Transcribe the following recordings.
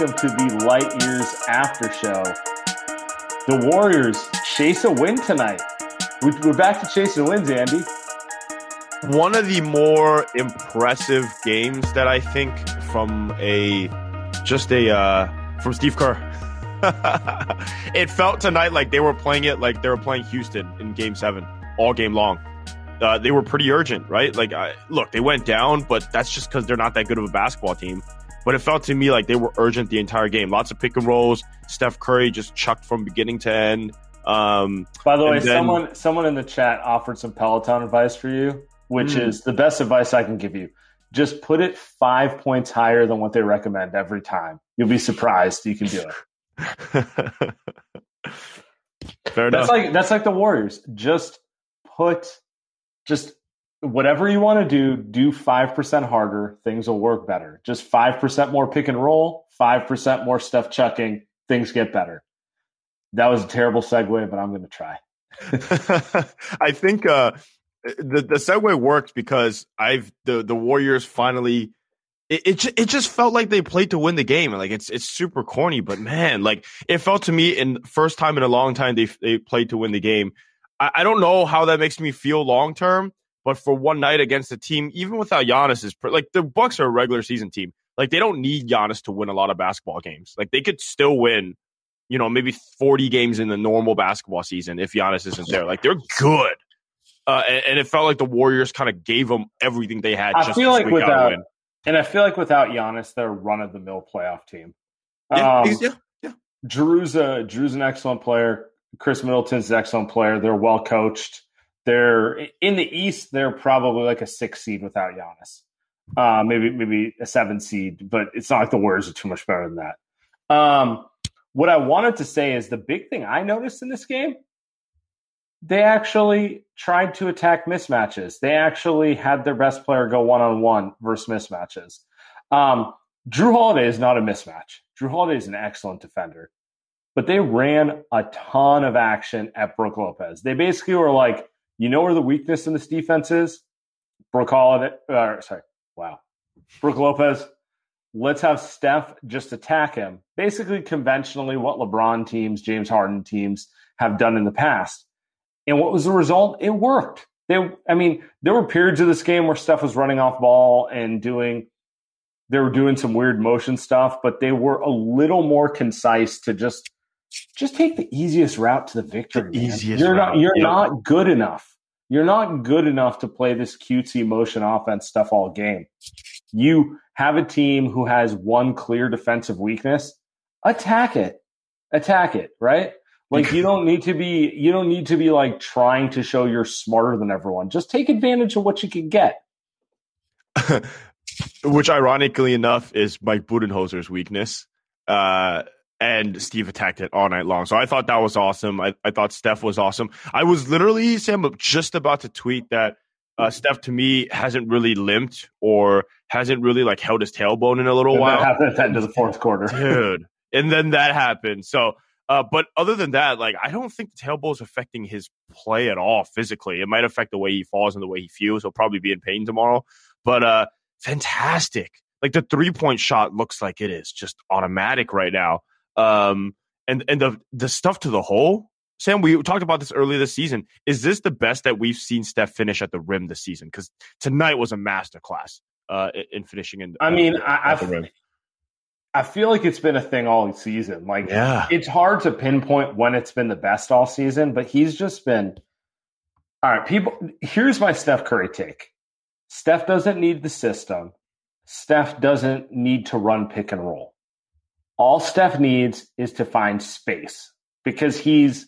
Welcome to the Light Years After Show. The Warriors chase a win tonight. We're back to chasing wins, Andy. One of the more impressive games that I think from a just a uh, from Steve Kerr. it felt tonight like they were playing it like they were playing Houston in Game Seven all game long. Uh, they were pretty urgent, right? Like, I, look, they went down, but that's just because they're not that good of a basketball team but it felt to me like they were urgent the entire game. Lots of pick and rolls. Steph Curry just chucked from beginning to end. Um, By the way, then, someone someone in the chat offered some Peloton advice for you, which mm. is the best advice I can give you. Just put it five points higher than what they recommend every time. You'll be surprised you can do it. Fair enough. that's like that's like the Warriors. Just put just whatever you want to do, do 5% harder. Things will work better. Just 5% more pick and roll, 5% more stuff chucking. Things get better. That was a terrible segue, but I'm going to try. I think uh, the the segue worked because I've the the Warriors finally. It, it it just felt like they played to win the game. Like it's it's super corny, but man, like it felt to me in first time in a long time they they played to win the game. I, I don't know how that makes me feel long term, but for one night against a team, even without Giannis, is like the Bucks are a regular season team. Like they don't need Giannis to win a lot of basketball games. Like they could still win, you know, maybe 40 games in the normal basketball season if Giannis isn't there. Like they're good. Uh, and, and, it felt like the Warriors kind of gave them everything they had. I feel like without, and I feel like without Giannis, they're run of the mill playoff team. Yeah, um, yeah, yeah. Jrue's a Jrue's an excellent player. Khris Middleton's an excellent player. They're well coached. They're in the East. They're probably like a six seed without Giannis. Uh, maybe maybe a seven seed, but it's not like the Warriors are too much better than that. Um, what I wanted to say is the big thing I noticed in this game, they actually tried to attack mismatches. They actually had their best player go one on one versus mismatches. Um, Jrue Holiday is not a mismatch. Jrue Holiday is an excellent defender, but they ran a ton of action at Brook Lopez. They basically were like, you know where the weakness in this defense is? Brook Holiday. Uh, sorry. Wow. Brook Lopez. Let's have Steph just attack him. Basically, conventionally, what LeBron teams, James Harden teams have done in the past. And what was the result? It worked. They, I mean, there were periods of this game where Steph was running off ball and doing, they were doing some weird motion stuff, but they were a little more concise to just just take the easiest route to the victory. The easiest you're route. not you're not good enough. You're not good enough to play this cutesy motion offense stuff all game. You have a team who has one clear defensive weakness. Attack it. Attack it, right? Like you don't need to be you don't need to be like trying to show you're smarter than everyone. Just take advantage of what you can get. Which ironically enough is Mike Budenholzer's weakness Uh, and Steve attacked it all night long. So I thought that was awesome. I, I thought Steph was awesome. I was literally, Sam, just about to tweet that uh, Steph to me hasn't really limped or hasn't really like held his tailbone in a little And while. That happened at the end of the fourth quarter. Dude. And then that happened. So, uh, but other than that, like, I don't think the tailbone is affecting his play at all physically. It might affect the way he falls and the way he feels. He'll probably be in pain tomorrow. But uh, fantastic. Like the three point shot looks like it is just automatic right now. Um, and and the the stuff to the hole, Sam, we talked about this earlier this season. Is this the best that we've seen Steph finish at the rim this season? Because tonight was a masterclass uh, in- in finishing in. I mean, I, at the rim. I, I feel like it's been a thing all season. Like, Yeah. it's hard to pinpoint when it's been the best all season, but he's just been. All right, people. Here's my Steph Curry take. Steph doesn't need the system. Steph doesn't need to run pick and roll. All Steph needs is to find space because he's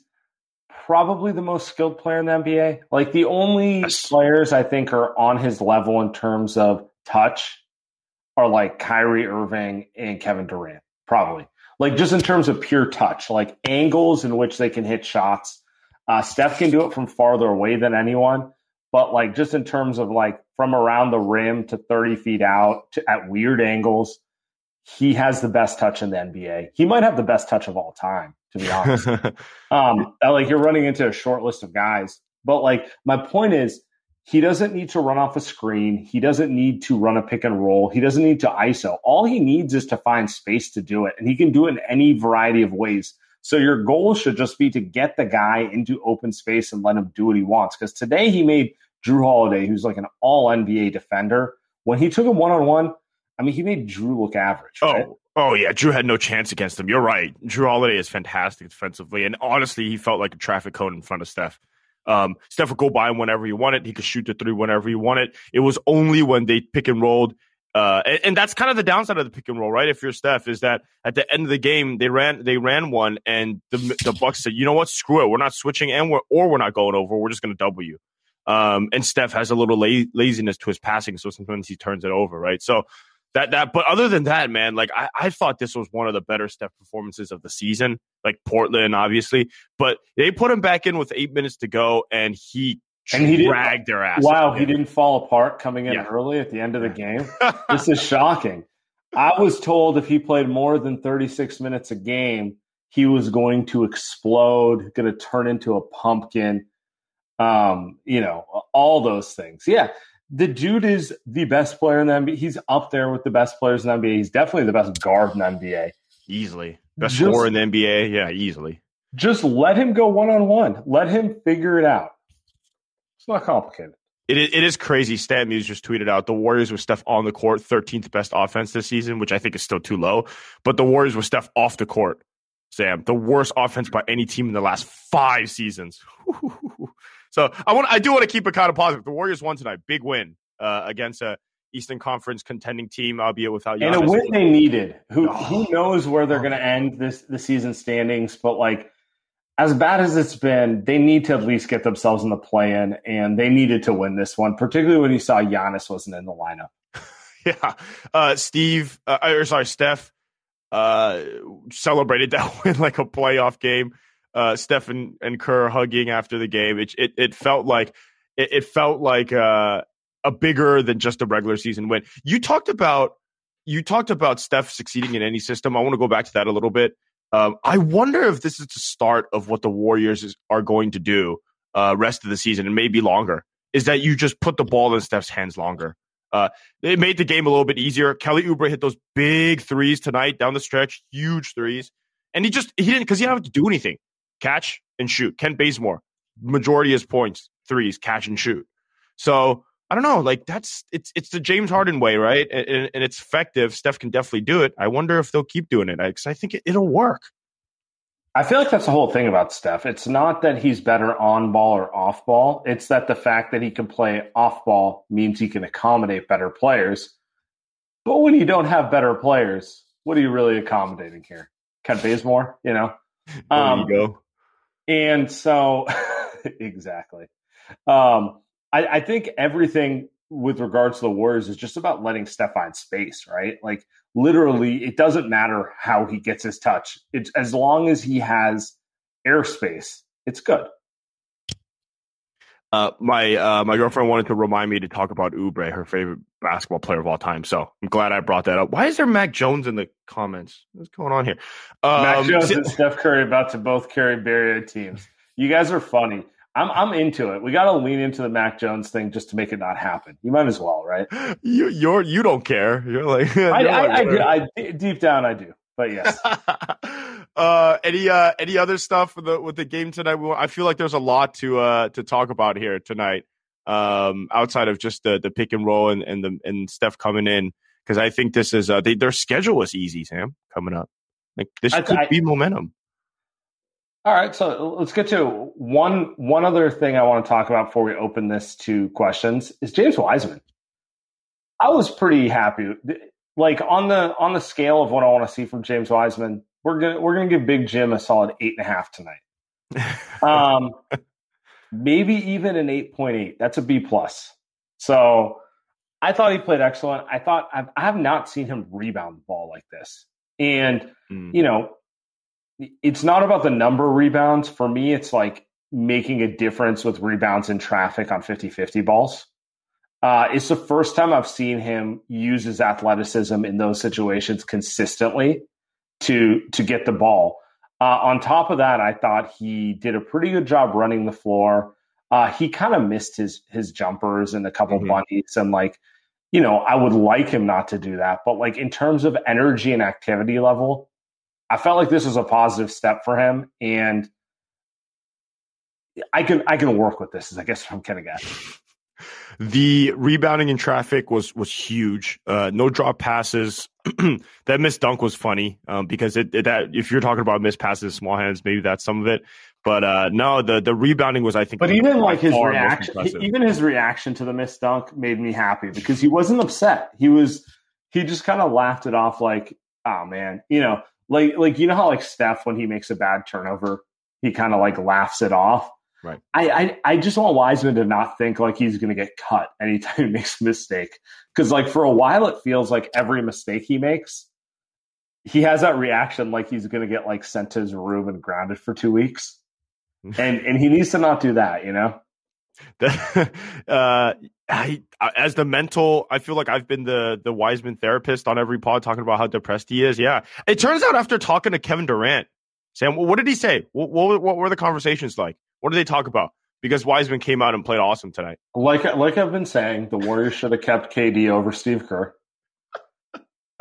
probably the most skilled player in the NBA. Like the only Yes. players I think are on his level in terms of touch are like Kyrie Irving and Kevin Durant, probably. Like just in terms of pure touch, like angles in which they can hit shots. Uh, Steph can do it from farther away than anyone, but like just in terms of like from around the rim to 30 feet out to, at weird angles, he has the best touch in the NBA. He might have the best touch of all time, to be honest. Um, like you're running into a short list of guys, but like my point is, he doesn't need to run off a screen. He doesn't need to run a pick and roll. He doesn't need to ISO. All he needs is to find space to do it, and he can do it in any variety of ways. So your goal should just be to get the guy into open space and let him do what he wants. Because today he made Jrue Holiday, who's like an All NBA defender, when he took him one on one. I mean, he made Jrue look average. right? Oh, oh yeah. Jrue had no chance against him. You're right. Jrue Holiday is fantastic defensively, and honestly, he felt like a traffic cone in front of Steph. Um, Steph would go by him whenever he wanted. He could shoot the three whenever he wanted. It was only when they pick and rolled. Uh, and, and that's kind of the downside of the pick and roll, right? If you're Steph, is that at the end of the game they ran they ran one, and the the Bucks said, you know what, screw it, we're not switching, and we're or we're not going over. We're just going to double you. Um, and Steph has a little la- laziness to his passing, so sometimes he turns it over, right? So that that but other than that man like I, I thought this was one of the better steph performances of the season like portland obviously but they put him back in with eight minutes to go and he And he dragged their ass Wow, he didn't fall apart coming in Yeah. early at the end of the game. this is shocking. I was told if he played more than 36 minutes a game, he was going to explode, going to turn into a pumpkin. Um, you know, all those things. Yeah. The dude is the best player in the NBA. He's up there with the best players in the NBA. He's definitely the best guard in the NBA. easily best Just- scorer in the nba yeah easily Just let him go one on one. Let him figure it out. It's not complicated. It is, it is crazy. StatMuse just tweeted out the Warriors with Steph on the court, 13th best offense this season, which I think is still too low. But the Warriors with Steph off the court, Sam, the worst offense by any team in the last five seasons. so I want, I do want to keep it kind of positive. The Warriors won tonight, big win uh, against a Eastern Conference contending team, albeit without Giannis. and a win they needed. Who who knows where they're going to end this the season standings? But like, as bad as it's been, they need to at least get themselves in the play-in, and they needed to win this one, particularly when you saw Giannis wasn't in the lineup. Yeah. Uh, Steve, uh, or sorry, Steph, uh, celebrated that win like a playoff game. Uh, Steph and, and Kerr hugging after the game. It, it, it felt like, it, it felt like, uh, a bigger than just a regular season win. You talked about, you talked about Steph succeeding in any system. I want to go back to that a little bit. Um, I wonder if this is the start of what the Warriors is, are going to do, uh, rest of the season and maybe longer. Is that you just put the ball in Steph's hands longer? Uh, it made the game a little bit easier. Kelly Oubre hit those big threes tonight down the stretch, huge threes, and he just he didn't because he didn't have to do anything. Catch and shoot. Kent Bazemore, majority of his points, threes, catch and shoot. So I don't know, like that's it's it's the James Harden way, right? And, and, it's effective. Steph can definitely do it. I wonder if they'll keep doing it because I think it, it'll work. I feel like that's the whole thing about Steph. It's not that he's better on ball or off ball. It's that the fact that he can play off ball means he can accommodate better players. But when you don't have better players, what are you really accommodating here? Kent Bazemore, you know? There Um, you go. And so, exactly. Um, I, I think everything with regards to the Warriors is just about letting Steph find space, right? Like literally, it doesn't matter how he gets his touch. It's as long as he has airspace, it's good. Uh, my uh, my girlfriend wanted to remind me to talk about Oubre, her favorite basketball player of all time. So I'm glad I brought that up. Why is there Mac Jones in the comments? What's going on here? Um, Mac Jones and Steph Curry about to both carry Barrier teams. You guys are funny. I'm I'm into it. We got to lean into the Mac Jones thing just to make it not happen. You might as well, right? You you're you don't care. You're like you're I, I, I, do, I, deep down I do, but yes. uh, any uh, any other stuff with the with the game tonight? We, I feel like there's a lot to uh, to talk about here tonight. Um, outside of just the the pick and roll and and the and Steph coming in because I think this is uh, they, their schedule was easy, Sam, coming up. Like this I, could I, be momentum. All right, so let's get to one one other thing I want to talk about before we open this to questions is James Wiseman. I was pretty happy. Like on the on the scale of what I want to see from James Wiseman, we're gonna we're gonna give Big Jim a solid eight and a half tonight. um, maybe even an eight point eight. That's a B plus. So I thought he played excellent. I thought I've, I have not seen him rebound the ball like this, and mm. you know, it's not about the number of rebounds. For me, it's like making a difference with rebounds in traffic on 50-50 balls. Uh, it's the first time I've seen him use his athleticism in those situations consistently to to get the ball. Uh, on top of that, I thought he did a pretty good job running the floor. Uh, he kind of missed his his jumpers and a couple mm-hmm. bunnies, and like you know, I would like him not to do that, but like in terms of energy and activity level, I felt like this was a positive step for him, and I can I can work with this. Is I guess I'm kind of guy. The rebounding in traffic was was huge. Uh, no drop passes. that missed dunk was funny um, because it, it, that if you're talking about missed passes, small hands, maybe that's some of it. But uh, no, the the rebounding was I think. But even like his reaction, even his reaction to the missed dunk made me happy because he wasn't upset. He was he just kind of laughed it off like, oh man, you know, like like you know how like Steph when he makes a bad turnover, he kind of like laughs it off. Right. I, I, I just want Wiseman to not think like he's going to get cut anytime he makes a mistake. Because like for a while, it feels like every mistake he makes, he has that reaction like he's going to get like sent to his room and grounded for two weeks. and and he needs to not do that, you know. The, uh, I, as the mental, I feel like I've been the the Wiseman therapist on every pod talking about how depressed he is. Yeah, it turns out after talking to Kevin Durant, Sam, what did he say? What, what, what were the conversations like? What do they talk about? Because Wiseman came out and played awesome tonight. Like like I've been saying, the Warriors should have kept KD over Steve Kerr.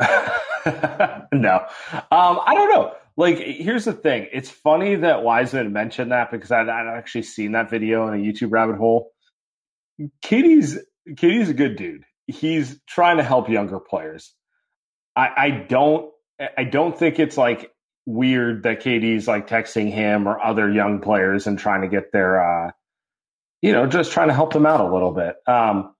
no, um, I don't know. Like, here's the thing. It's funny that Wiseman mentioned that because I'd, I'd actually seen that video in a YouTube rabbit hole. KD's KD's a good dude. He's trying to help younger players. I, I don't I don't think it's like weird that KD's like texting him or other young players and trying to get their, uh, you know, just trying to help them out a little bit. Um,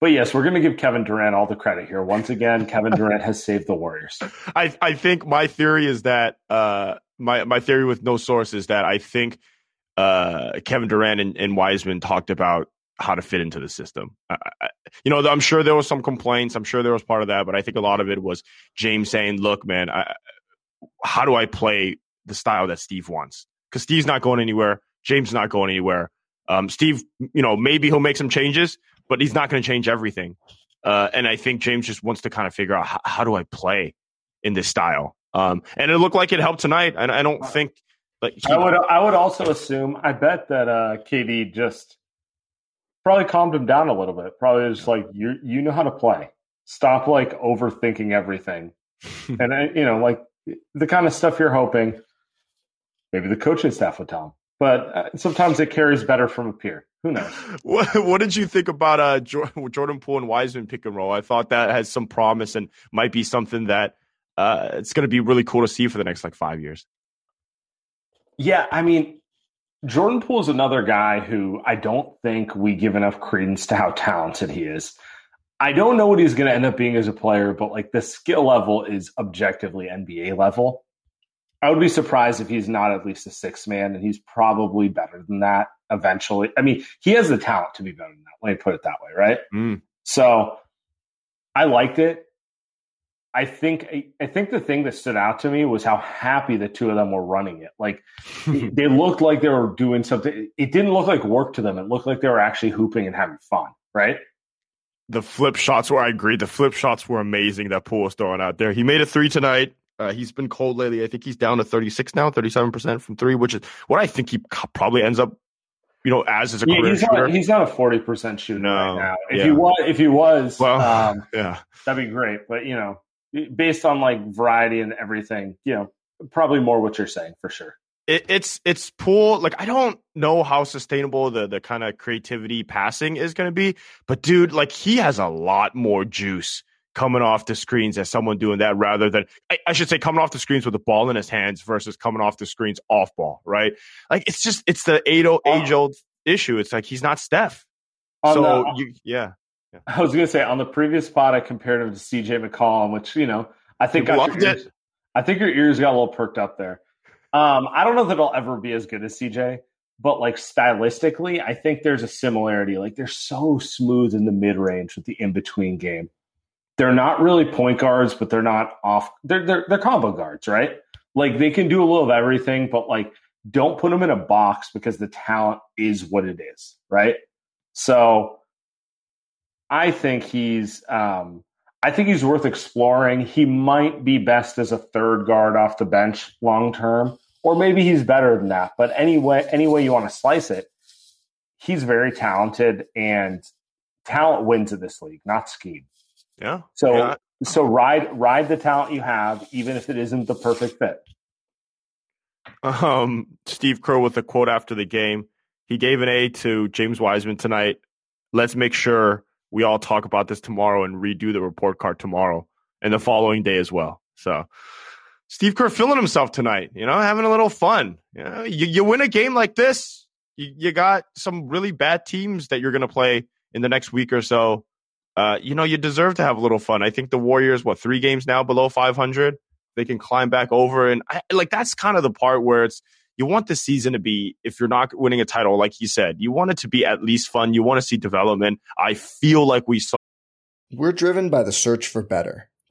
but yes, we're going to give Kevin Durant all the credit here. Once again, Kevin Durant has saved the Warriors. I, I think my theory is that uh, my my theory with no source is that I think uh, Kevin Durant and, and, Wiseman talked about how to fit into the system. I, I, you know, I'm sure there was some complaints. I'm sure there was part of that, but I think a lot of it was James saying, "Look, man, I, how do I play the style that Steve wants? Because Steve's not going anywhere. James not going anywhere. Um, Steve, you know, maybe he'll make some changes, but he's not going to change everything. Uh, and I think James just wants to kind of figure out how, how do I play in this style. Um, and it looked like it helped tonight. And I don't think like he, I would I would also assume I bet that uh, KD just probably calmed him down a little bit. Probably just like you you know how to play. Stop like overthinking everything. and I, you know like the kind of stuff you're hoping maybe the coaching staff would tell him. But uh, sometimes it carries better from a peer. Who knows? What, what did you think about uh, Jordan Poole and Wiseman pick and roll? I thought that has some promise and might be something that uh, it's going to be really cool to see for the next like five years. Yeah, I mean, Jordan Poole is another guy who I don't think we give enough credence to how talented he is. I don't know what he's going to end up being as a player, but like the skill level is objectively NBA level. I would be surprised if he's not at least a six man, and he's probably better than that eventually. I mean, he has the talent to be better than that. Let me put it that way, right? Mm. So I liked it. I think I think the thing that stood out to me was how happy the two of them were running it. Like they looked like they were doing something. It didn't look like work to them. It looked like they were actually hooping and having fun, right? The flip shots were I agree. The flip shots were amazing that Poole was throwing out there. He made a three tonight. Uh, he's been cold lately. I think he's down to 36 now, 37% from three, which is what I think he probably ends up, you know, as his Yeah, career he's shooter. not, he's not a forty percent shooter No, right now. If yeah. he was, if he was, well, um, yeah. that'd be great. But you know, based on like variety and everything, you know, probably more what you're saying for sure. It, it's it's Poole. Like I don't know how sustainable the the kind of creativity passing is going to be, but dude, like he has a lot more juice coming off the screens as someone doing that rather than I, I should say coming off the screens with the ball in his hands versus coming off the screens off ball, right? Like it's just it's the age old age old issue. It's like he's not Steph. On so the- you, yeah, I was going to say on the previous pod, I compared him to CJ McCollum, which you know I think People got loved your. I think your ears got a little perked up there. Um, I don't know that it'll ever be as good as CJ, but like stylistically, I think there's a similarity. Like they're so smooth in the mid range with the in between game. They're not really point guards, but they're not off. They're they're they're combo guards, right? Like they can do a little of everything, but like don't put them in a box because the talent is what it is, right? So I think he's um, I think he's worth exploring. He might be best as a third guard off the bench long term, or maybe he's better than that. But anyway, any way you want to slice it, he's very talented, and talent wins in this league, not scheme. yeah. So Yeah. so ride ride the talent you have, even if it isn't the perfect fit. Um, Steve Kerr with a quote after the game. He gave an A to James Wiseman tonight. Let's make sure we all talk about this tomorrow and redo the report card tomorrow and the following day as well. So, Steve Kerr feeling himself tonight, you know, having a little fun. You, know, you, you win a game like this, you, you got some really bad teams that you're going to play in the next week or so. Uh, you know, you deserve to have a little fun. I think the Warriors, what, three games now below 500? They can climb back over. And I, like, that's kind of the part where it's, you want the season to be, if you're not winning a title, like he said, you want it to be at least fun. You want to see development. I feel like we saw. We're driven by the search for better.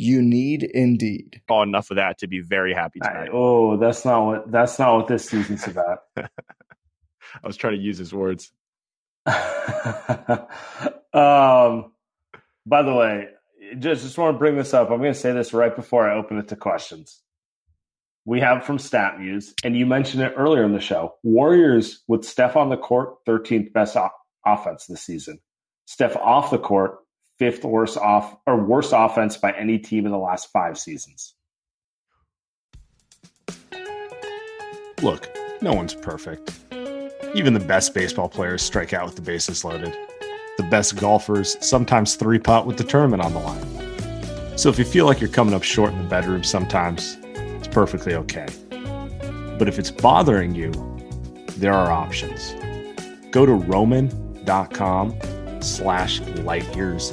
You need Indeed. Oh, enough of that to be very happy tonight. oh, that's not what that's not what this season's about. I was trying to use his words. um, by the way, just just want to bring this up. I'm going to say this right before I open it to questions. We have from StatMuse, and you mentioned it earlier in the show. Warriors with Steph on the court, 13th best o- offense this season. Steph off the court, fifth worst off or worst offense by any team in the last five seasons. Look, no one's perfect. Even the best baseball players strike out with the bases loaded. The best golfers sometimes three putt with the tournament on the line. So if you feel like you're coming up short in the bedroom sometimes, it's perfectly okay. But if it's bothering you, there are options. Go to roman.com slash light years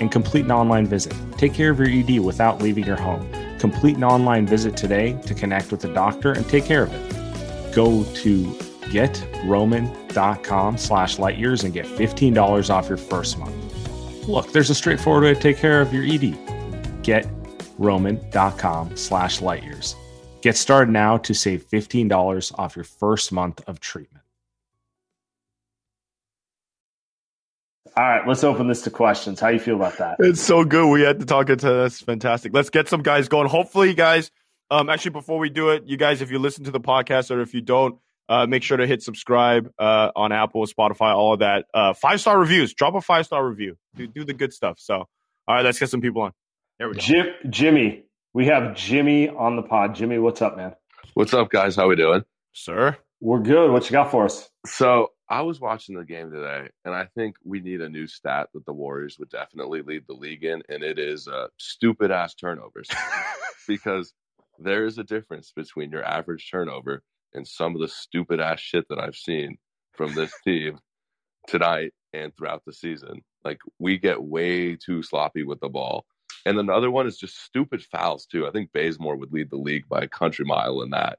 and complete an online visit. Take care of your ED without leaving your home. Complete an online visit today to connect with a doctor and take care of it. Go to getroman.com slash lightyears and get $15 off your first month. Look, there's a straightforward way to take care of your ED. Getroman.com slash lightyears. Get started now to save $15 off your first month of treatment. All right, let's open this to questions. How you feel about that? It's so good. We had to talk into this. Fantastic. Let's get some guys going. Hopefully, guys. Um, actually, before we do it, you guys, if you listen to the podcast or if you don't, uh, make sure to hit subscribe uh, on Apple, Spotify, all of that. Uh, five star reviews. Drop a five star review. Do, do the good stuff. So, all right, let's get some people on. There we go. Jim, Jimmy, we have Jimmy on the pod. Jimmy, what's up, man? What's up, guys? How we doing? Sir. We're good. What you got for us? So I was watching the game today, and I think we need a new stat that the Warriors would definitely lead the league in, and it is uh, stupid ass turnovers. because there is a difference between your average turnover and some of the stupid ass shit that I've seen from this team tonight and throughout the season. Like we get way too sloppy with the ball. And then the other one is just stupid fouls too. I think Bazemore would lead the league by a country mile in that.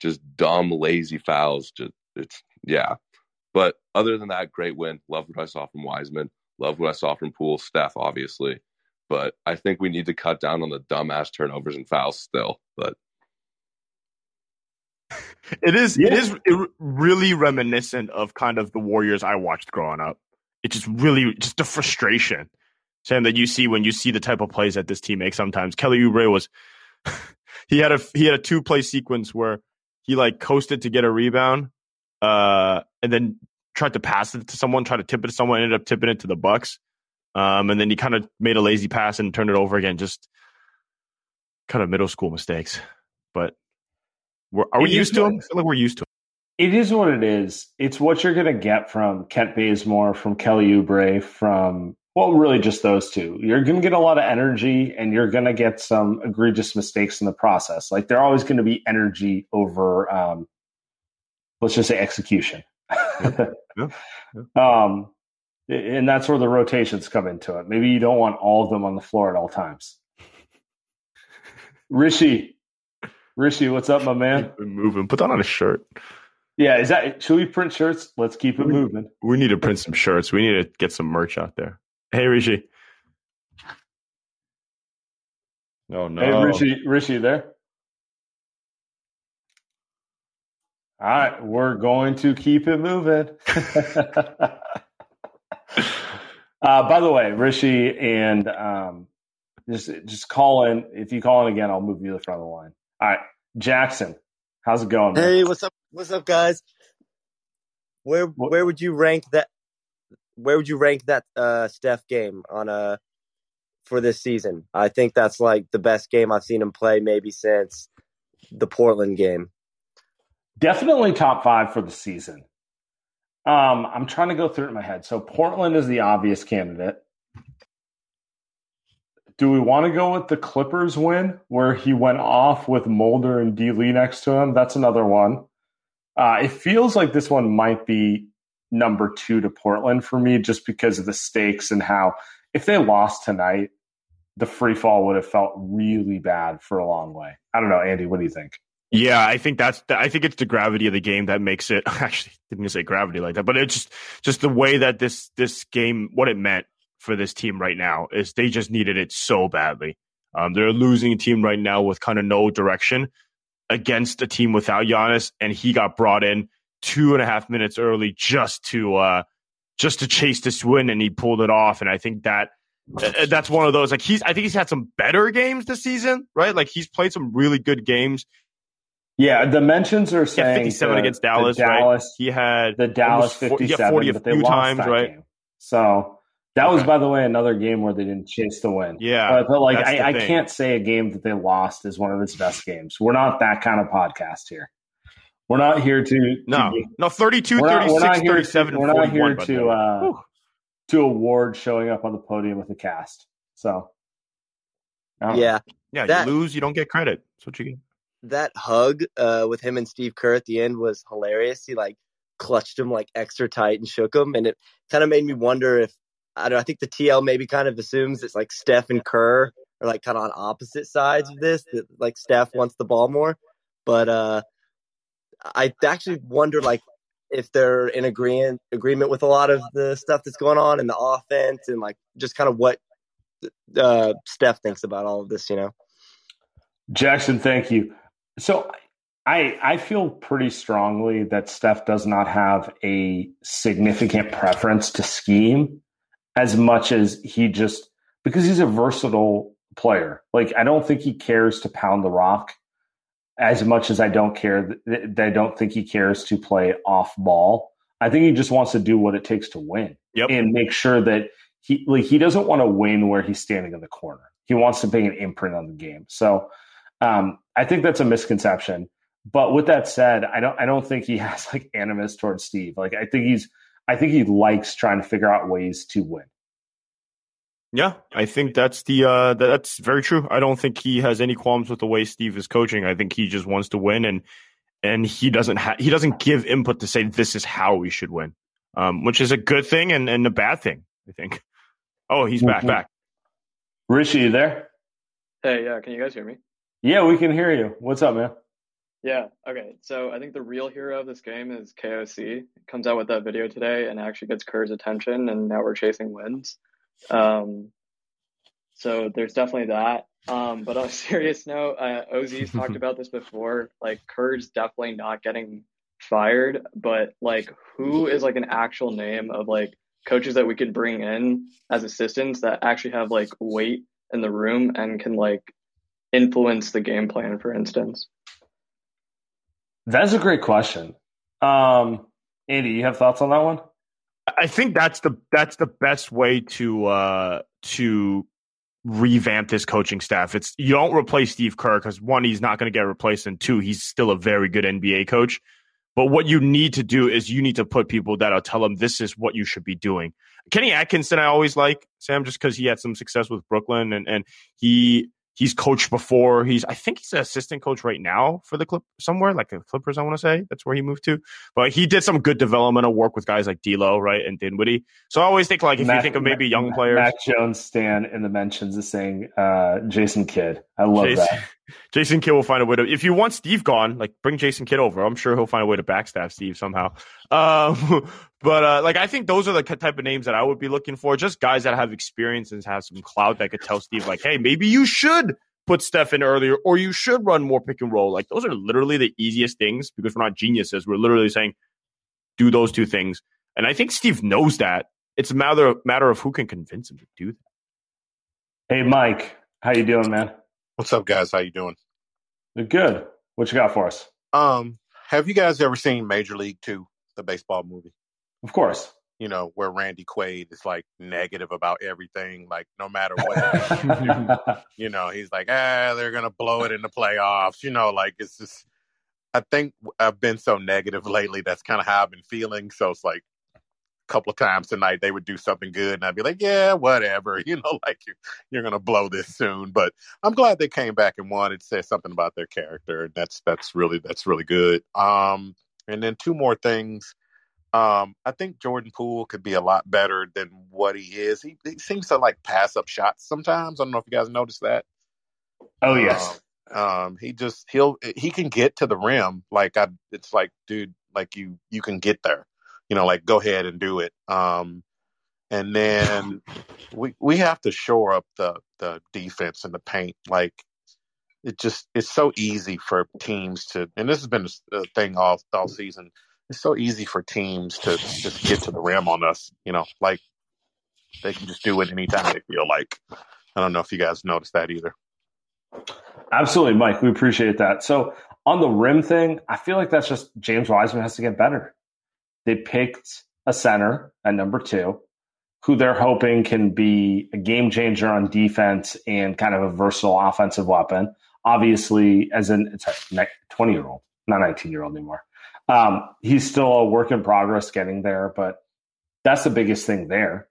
Just dumb, lazy fouls. Just it's yeah. But other than that, great win. Love what I saw from Wiseman. Love what I saw from Poole, Steph, obviously. But I think we need to cut down on the dumbass turnovers and fouls still. But It is. It Yeah. is ir- really reminiscent of kind of the Warriors I watched growing up. It's just really just the frustration, Sam, that you see when you see the type of plays that this team makes. Sometimes Kelly Oubre was he had a he had a two play sequence where he like coasted to get a rebound, uh, and then tried to pass it to someone, tried to tip it to someone, ended up tipping it to the Bucks, um, and then he kind of made a lazy pass and turned it over again. Just kind of middle school mistakes, but. We're, are we It is used to them? I feel like we're used to it. It is what it is. It's what you're going to get from Kent Bazemore, from Kelly Oubre, from, well, really just those two. You're going to get a lot of energy and you're going to get some egregious mistakes in the process. Like they're always going to be energy over, um, let's just say execution. Yeah. Um, and that's where the rotations come into it. Maybe you don't want all of them on the floor at all times. Rishi, Rishi, what's up, my man? Keep moving. Put that on a shirt. Yeah, is that should we print shirts? Let's keep it moving. We need to print some shirts. We need to get some merch out there. Hey, Rishi. Oh no, Hey, Rishi, Rishi, there. All right, we're going to keep it moving. uh, by the way, Rishi and um, just just call in. If you call in again, I'll move you to the front of the line. All right, Jackson, how's it going? man? Hey, what's up? What's up, guys? Where where would you rank that? Where would you rank that uh, Steph game on a for this season? I think that's like the best game I've seen him play maybe since the Portland game. Definitely top five for the season. Um, I'm trying to go through it in my head. So Portland is the obvious candidate. Do we want to go with the Clippers win where he went off with Mulder and D Lee next to him? That's another one. Uh, it feels like this one might be number two to Portland for me just because of the stakes and how if they lost tonight, the free fall would have felt really bad for a long way. I don't know, Andy. What do you think? Yeah, I think that's. The, I think it's the gravity of the game that makes it. Actually, didn't say gravity like that, but it's just just the way that this this game, what it meant for this team right now is they just needed it so badly. Um, they're losing a team right now with kind of no direction against a team without Giannis, and he got brought in two and a half minutes early just to uh just to chase this win, and he pulled it off. And I think that uh, that's one of those like he's. I think he's had some better games this season, right? Like he's played some really good games. Yeah, the mentions are He had saying 57 the- against the Dallas, right? Dallas, He had the Dallas almost four- he 57, 40 a but they few lost times, that right? game. So that was, by the way, another game where they didn't chase the win. Yeah, but, but like I, I can't say a game that they lost is one of its best games. We're not that kind of podcast here. We're not here to, to no, be- no, 32, we're not, 36, we're not 37, to, we're not 41. here to uh, Whew. to award showing up on the podium with a cast. So I. Yeah, yeah, that- you lose, you don't get credit. That's what you get. That hug uh, with him and Steve Kerr at the end was hilarious. He like clutched him like extra tight and shook him, and it kind of made me wonder if I don't. I think the TL maybe kind of assumes it's like Steph and Kerr are like kind of on opposite sides of this. That like Steph wants the ball more, but uh, I actually wonder like if they're in agreement agreement with a lot of the stuff that's going on in the offense and like just kind of what uh, Steph thinks about all of this. You know, Jackson, thank you. So I I feel pretty strongly that Steph does not have a significant preference to scheme as much as he just because he's a versatile player. Like I don't think he cares to pound the rock as much as I don't care that I don't think he cares to play off ball. I think he just wants to do what it takes to win Yep. and make sure that he like he doesn't want to win where he's standing in the corner. He wants to make an imprint on the game. So um, I think that's a misconception. But with that said, I don't I don't think he has like animus towards Steve. Like I think he's I think he likes trying to figure out ways to win. Yeah, I think that's the uh that's very true. I don't think he has any qualms with the way Steve is coaching. I think he just wants to win and and he doesn't ha- he doesn't give input to say this is how we should win. Um which is a good thing and and a bad thing, I think. Oh, he's back Mhm. back. Rishi, you there? Hey, yeah, can you guys hear me? Yeah, we can hear you. What's up, man? Yeah, okay. So I think the real hero of this game is KOC. Comes out with that video today and actually gets Kerr's attention, and now we're chasing wins. Um, so there's definitely that. Um, but on a serious note, uh, OZ's talked about this before. Like Kerr's definitely not getting fired, but like who is like an actual name of like coaches that we could bring in as assistants that actually have like weight in the room and can like influence the game plan, for instance. That's a great question. Um, Andy, you have thoughts on that one? I think that's the that's the best way to uh to revamp this coaching staff. It's you don't replace Steve Kerr because one, he's not going to get replaced, and two, he's still a very good NBA coach. But what you need to do is you need to put people that'll tell them this is what you should be doing. Kenny Atkinson, I always like Sam, just because he had some success with Brooklyn and and he he's coached before. He's I think he's an assistant coach right now for the clip somewhere like the Clippers. I want to say that's where he moved to. But he did some good developmental work with guys like D'Lo, right, and Dinwiddie. So I always think like if you think of maybe young players, Mac Jones Stan in the mentions is saying uh, Jason Kidd. I love Jason, that. Jason Kidd will find a way to. If you want Steve gone, like bring Jason Kidd over. I'm sure he'll find a way to backstab Steve somehow. Um, but uh, like I think those are the type of names that I would be looking for. Just guys that have experience and have some clout that could tell Steve like, hey, maybe you should put Steph in earlier, or you should run more pick and roll. Like those are literally the easiest things because we're not geniuses. We're literally saying do those two things, and I think Steve knows that. It's a matter of, matter of who can convince him to do that. Hey, Mike, how you doing, man? What's up, guys? How you doing? Good. What you got for us? Um, have you guys ever seen Major League Two, the baseball movie? Of course. You know where Randy Quaid is like negative about everything, like no matter what. you know, he's like, ah, they're gonna blow it in the playoffs. You know, like it's just. I think I've been so negative lately. That's kind of how I've been feeling. So it's like couple of times tonight they would do something good, and I'd be like, yeah, whatever. You know, like you're, you're gonna blow this soon. But I'm glad they came back and won. It says something about their character, and that's that's really that's really good. Um, and then two more things. Um, I think Jordan Poole could be a lot better than what he is. He, he seems to like pass up shots sometimes. I don't know if you guys noticed that. Oh yes. Um, um, he just he'll he can get to the rim. Like I, it's like, dude, like you you can get there. You know, like go ahead and do it. Um, and then we we have to shore up the the defense and the paint. Like it just it's so easy for teams to, and this has been a thing all all season. It's so easy for teams to just get to the rim on us. You know, like they can just do it anytime they feel like. I don't know if you guys noticed that either. Absolutely, Mike. We appreciate that. So on the rim thing, I feel like that's just James Wiseman has to get better. They picked a center at number two, who they're hoping can be a game changer on defense and kind of a versatile offensive weapon. Obviously, as an it's a twenty year old, not nineteen year old anymore. Um, he's still a work in progress getting there, but that's the biggest thing there.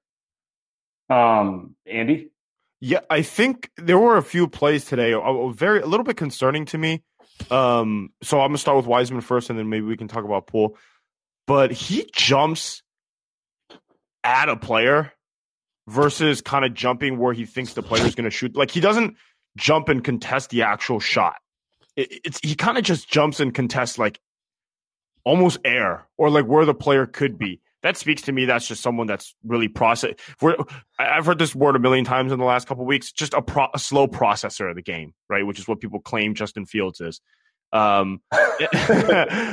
Um, Andy, Yeah, I think there were a few plays today, uh, very a little bit concerning to me. Um, so I'm gonna start with Wiseman first, and then maybe we can talk about Poole. But he jumps at a player versus kind of jumping where he thinks the player is going to shoot. Like he doesn't jump and contest the actual shot. It, it's he kind of just jumps and contests like almost air or like where the player could be. That speaks to me. That's just someone that's really process. We're, I've heard this word a million times in the last couple weeks. Just a, pro, a slow processor of the game, right? Which is what people claim Justin Fields is. Um,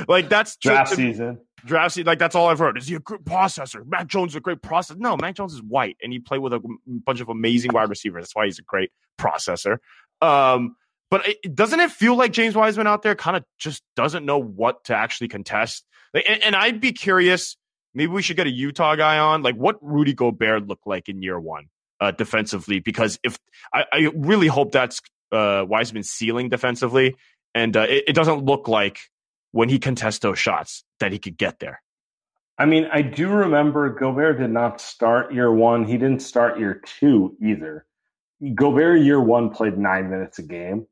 like that's Draft to- season. draft season. Like that's all I've heard. Is he a great processor? Mac Jones is a great processor. No, Mac Jones is white, and he played with a bunch of amazing wide receivers. That's why he's a great processor. Um, but it, doesn't it feel like James Wiseman out there kind of just doesn't know what to actually contest? Like, and, and I'd be curious. Maybe we should get a Utah guy on. Like, what Rudy Gobert looked like in year one uh, defensively? Because if I, I really hope that's uh, Wiseman's ceiling defensively, and uh, it, it doesn't look like when he contests those shots that he could get there. I mean, I do remember Gobert did not start year one. He didn't start year two either. Gobert year one played nine minutes a game.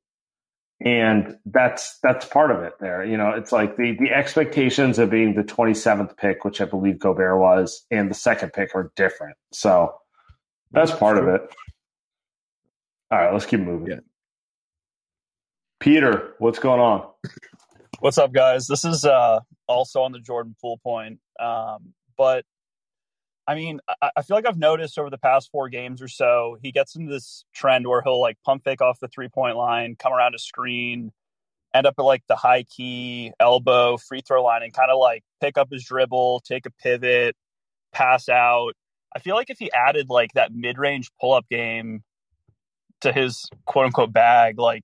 And that's that's part of it there. You know, it's like the the expectations of being the 27th pick, which I believe Gobert was, and the second pick are different. So that's part of it. All right, let's keep moving. Peter, what's going on? What's up, guys? This is uh, also on the Jordan Poole point. Um, but I mean, I, I feel like I've noticed over the past four games or so, he gets into this trend where he'll like pump fake off the three point line, come around a screen, end up at like the high key elbow free throw line, and kind of like pick up his dribble, take a pivot, pass out. I feel like if he added like that mid range pull up game to his quote unquote bag, like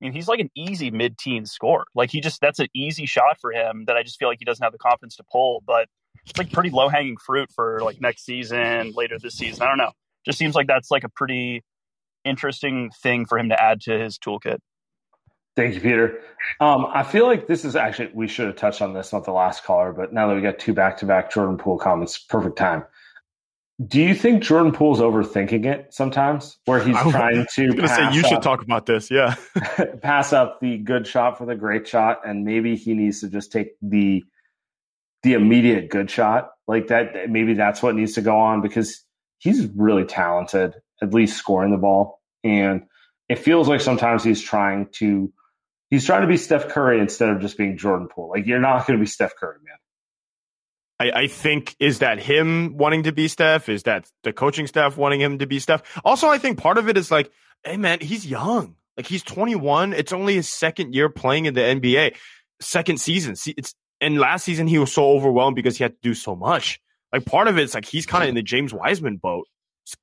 I mean, he's like an easy mid-teen score. Like he just that's an easy shot for him that I just feel like he doesn't have the confidence to pull. But it's like pretty low-hanging fruit for like next season, later this season. I don't know. Just seems like that's like a pretty interesting thing for him to add to his toolkit. Thank you, Peter. Um, I feel like this is actually we should have touched on this, not the last caller, but now that we got two back-to-back Jordan Poole comments, perfect time. Do you think Jordan Poole's overthinking it sometimes, where he's I was trying to gonna say pass you should talk about this. Yeah. pass up the good shot for the great shot, and maybe he needs to just take the the immediate good shot like that. Maybe that's what needs to go on because he's really talented, at least scoring the ball, and it feels like sometimes he's trying to he's trying to be Steph Curry instead of just being Jordan Poole. Like you're not going to be Steph Curry, man. I, I think is that him wanting to be Steph? Is that the coaching staff wanting him to be Steph? Also, I think part of it is like, hey man, he's young. Like he's 21. It's only his second year playing in the NBA, second season. See, it's and last season he was so overwhelmed because he had to do so much. Like part of it's like he's kind of in the James Wiseman boat.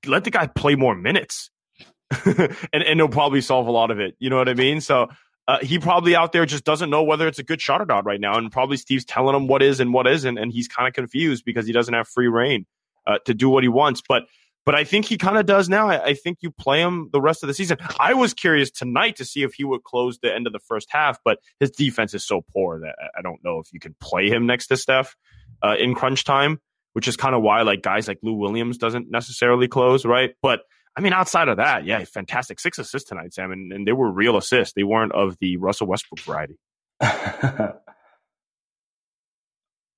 Let the guy play more minutes, and and he'll probably solve a lot of it. You know what I mean? So uh, he probably out there just doesn't know whether it's a good shot or not right now, and probably Steve's telling him what is and what isn't, and he's kind of confused because he doesn't have free reign uh, to do what he wants. But but I think he kind of does now. I, I think you play him the rest of the season. I was curious tonight to see if he would close the end of the first half, but his defense is so poor that I- don't know if you can play him next to Steph uh, in crunch time, which is kind of why like guys like Lou Williams doesn't necessarily close, right? But I mean, outside of that, yeah, fantastic six assists tonight, Sam, and, and they were real assists. They weren't of the Russell Westbrook variety.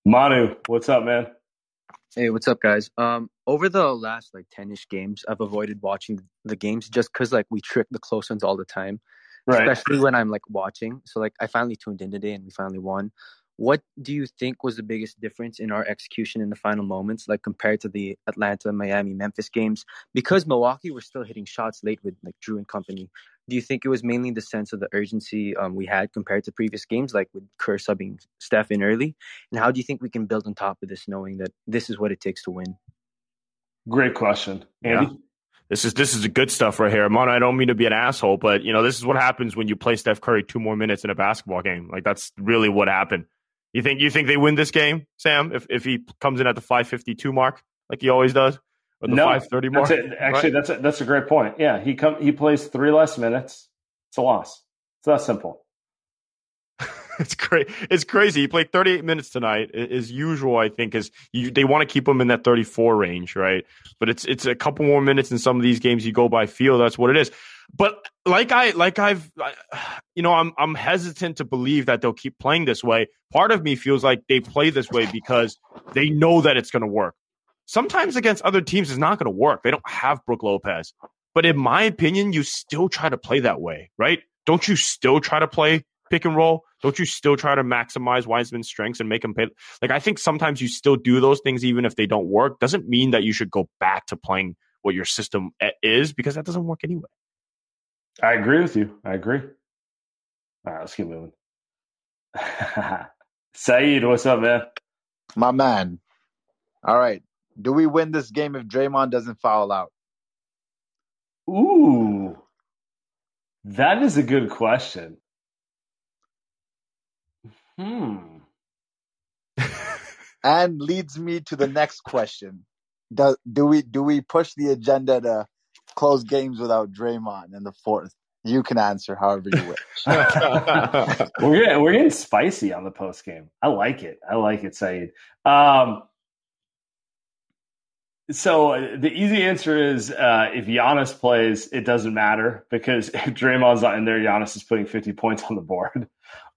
Manu, what's up, man? Hey, what's up, guys? Um, over the last like ten-ish games, I've avoided watching the games just because like we trick the close ones all the time, Right. especially when I'm like watching. So like I finally tuned in today and we finally won. What do you think was the biggest difference in our execution in the final moments, like compared to the Atlanta, Miami, Memphis games? Because Milwaukee were still hitting shots late with like Jrue and company. Do you think it was mainly the sense of the urgency um, we had compared to previous games, like with Kerr subbing Steph in early? And how do you think we can build on top of this, knowing that this is what it takes to win? Great question, Andy. Yeah. This is this is the good stuff right here. Mono, I don't mean to be an asshole, but you know, this is what happens when you play Steph Curry two more minutes in a basketball game. Like that's really what happened. You think you think they win this game, Sam, if if he comes in at the five fifty two mark, like he always does? Or the no, five thirty mark? That's. Actually, right? that's a, that's a great point. Yeah, he come he plays three less minutes. It's a loss. It's that simple. it's great. It's crazy. He played 38 minutes tonight. As usual, I think is you, they want to keep him in that 34 range, right? But it's it's a couple more minutes in some of these games. You go by feel. That's what it is. But like I like I've I- you know I'm I'm hesitant to believe that they'll keep playing this way. Part of me feels like they play this way because they know that it's going to work. sometimes against other teams it's not going to work. They don't have Brook Lopez. But in my opinion, you still try to play that way, right? Don't you still try to play pick and roll? Don't you still try to maximize Wiseman's strengths and make him pay? Like, I think sometimes you still do those things even if they don't work. Doesn't mean that you should go back to playing what your system eh, is because that doesn't work anyway. I agree with you. I agree. All right, let's keep moving. Saeed, what's up, man? My man. All right. Do we win this game if Draymond doesn't foul out? Ooh, that is a good question. Hmm. and leads me to the next question. Do, do we do we push the agenda to close games without Draymond in the fourth? You can answer however you wish. we're getting we're getting spicy on the post game. I like it. I like it, Saeed. Um, so uh, the easy answer is uh, if Giannis plays, it doesn't matter because if Draymond's not in there, Giannis is putting 50 points on the board.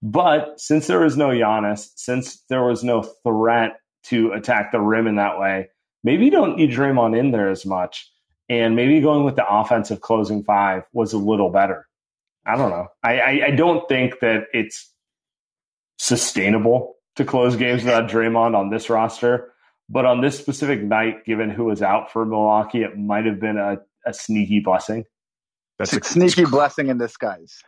But since there was no Giannis, since there was no threat to attack the rim in that way, maybe you don't need Draymond in there as much. And maybe going with the offensive closing five was a little better. I don't know. I, I, I don't think that it's sustainable to close games without Draymond on this roster. But on this specific night, given who was out for Milwaukee, it might have been a, a sneaky blessing. That's a sneaky blessing in disguise.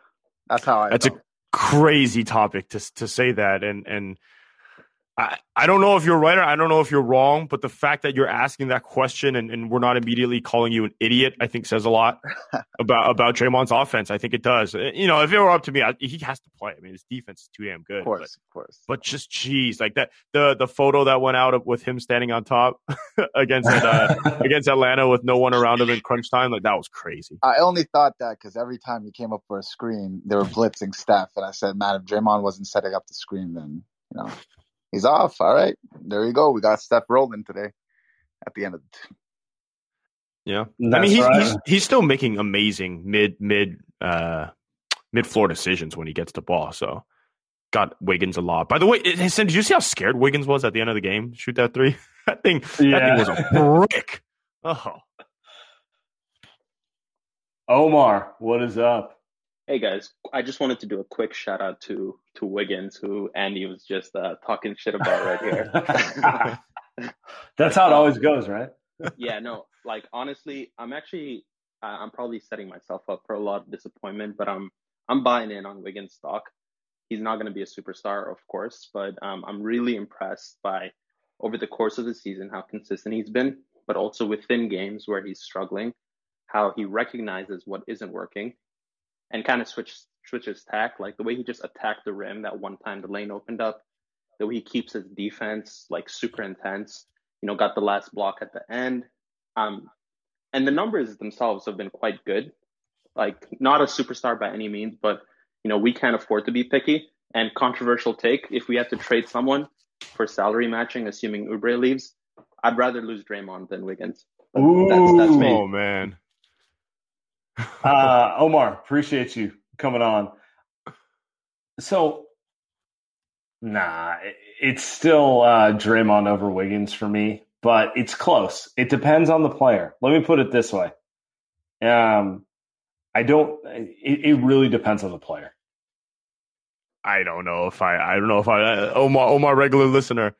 That's how I. That's felt. a crazy topic to to say that, and and I, I don't know if you're right or I don't know if you're wrong, but the fact that you're asking that question and, and we're not immediately calling you an idiot, I think says a lot about about Draymond's offense. I think it does. Uh, You know, if it were up to me, I, he has to play. I mean, his defense is too damn good. Of course, but, of course. But just geez, like that the the photo that went out of, with him standing on top against uh, against Atlanta with no one around him in crunch time, like that was crazy. I only thought that because every time he came up for a screen, they were blitzing Steph, and I said, "Man, if Draymond wasn't setting up the screen, then you know he's off." All right, there you go. We got Steph rolling today. At the end of the Yeah, I mean he's, right. he's he's still making amazing mid mid uh mid floor decisions when he gets the ball. So got Wiggins a lot. By the way, it- Hassan, did you see how scared Wiggins was at the end of the game? Shoot that three. That thing that Yeah. thing was a brick. Oh, Omar, what is up? Hey guys, I just wanted to do a quick shout out to to Wiggins, who Andy was just uh, talking shit about right here. That's how it always goes, right? yeah, no, like honestly, I'm actually I- I'm probably setting myself up for a lot of disappointment, but I'm I'm buying in on Wiggins stock. He's not going to be a superstar, of course, but um, I'm really impressed by over the course of the season how consistent he's been, but also within games where he's struggling, how he recognizes what isn't working and kind of switch switches tack, like the way he just attacked the rim that one time the lane opened up, the way he keeps his defense like super intense. You know, got the last block at the end. Um, and the numbers themselves have been quite good. Like not a superstar by any means, but you know we can't afford to be picky. And controversial take: if we had to trade someone for salary matching, assuming Oubre leaves, I'd rather lose Draymond than Wiggins. But that's that's me. oh man. Uh, Omar, appreciate you coming on. So, nah, it's still uh, Draymond over Wiggins for me, but it's close. It depends on the player. Let me put it this way. Um, I don't. It, it really depends on the player. I don't know if I I don't know if I Omar Omar regular listener,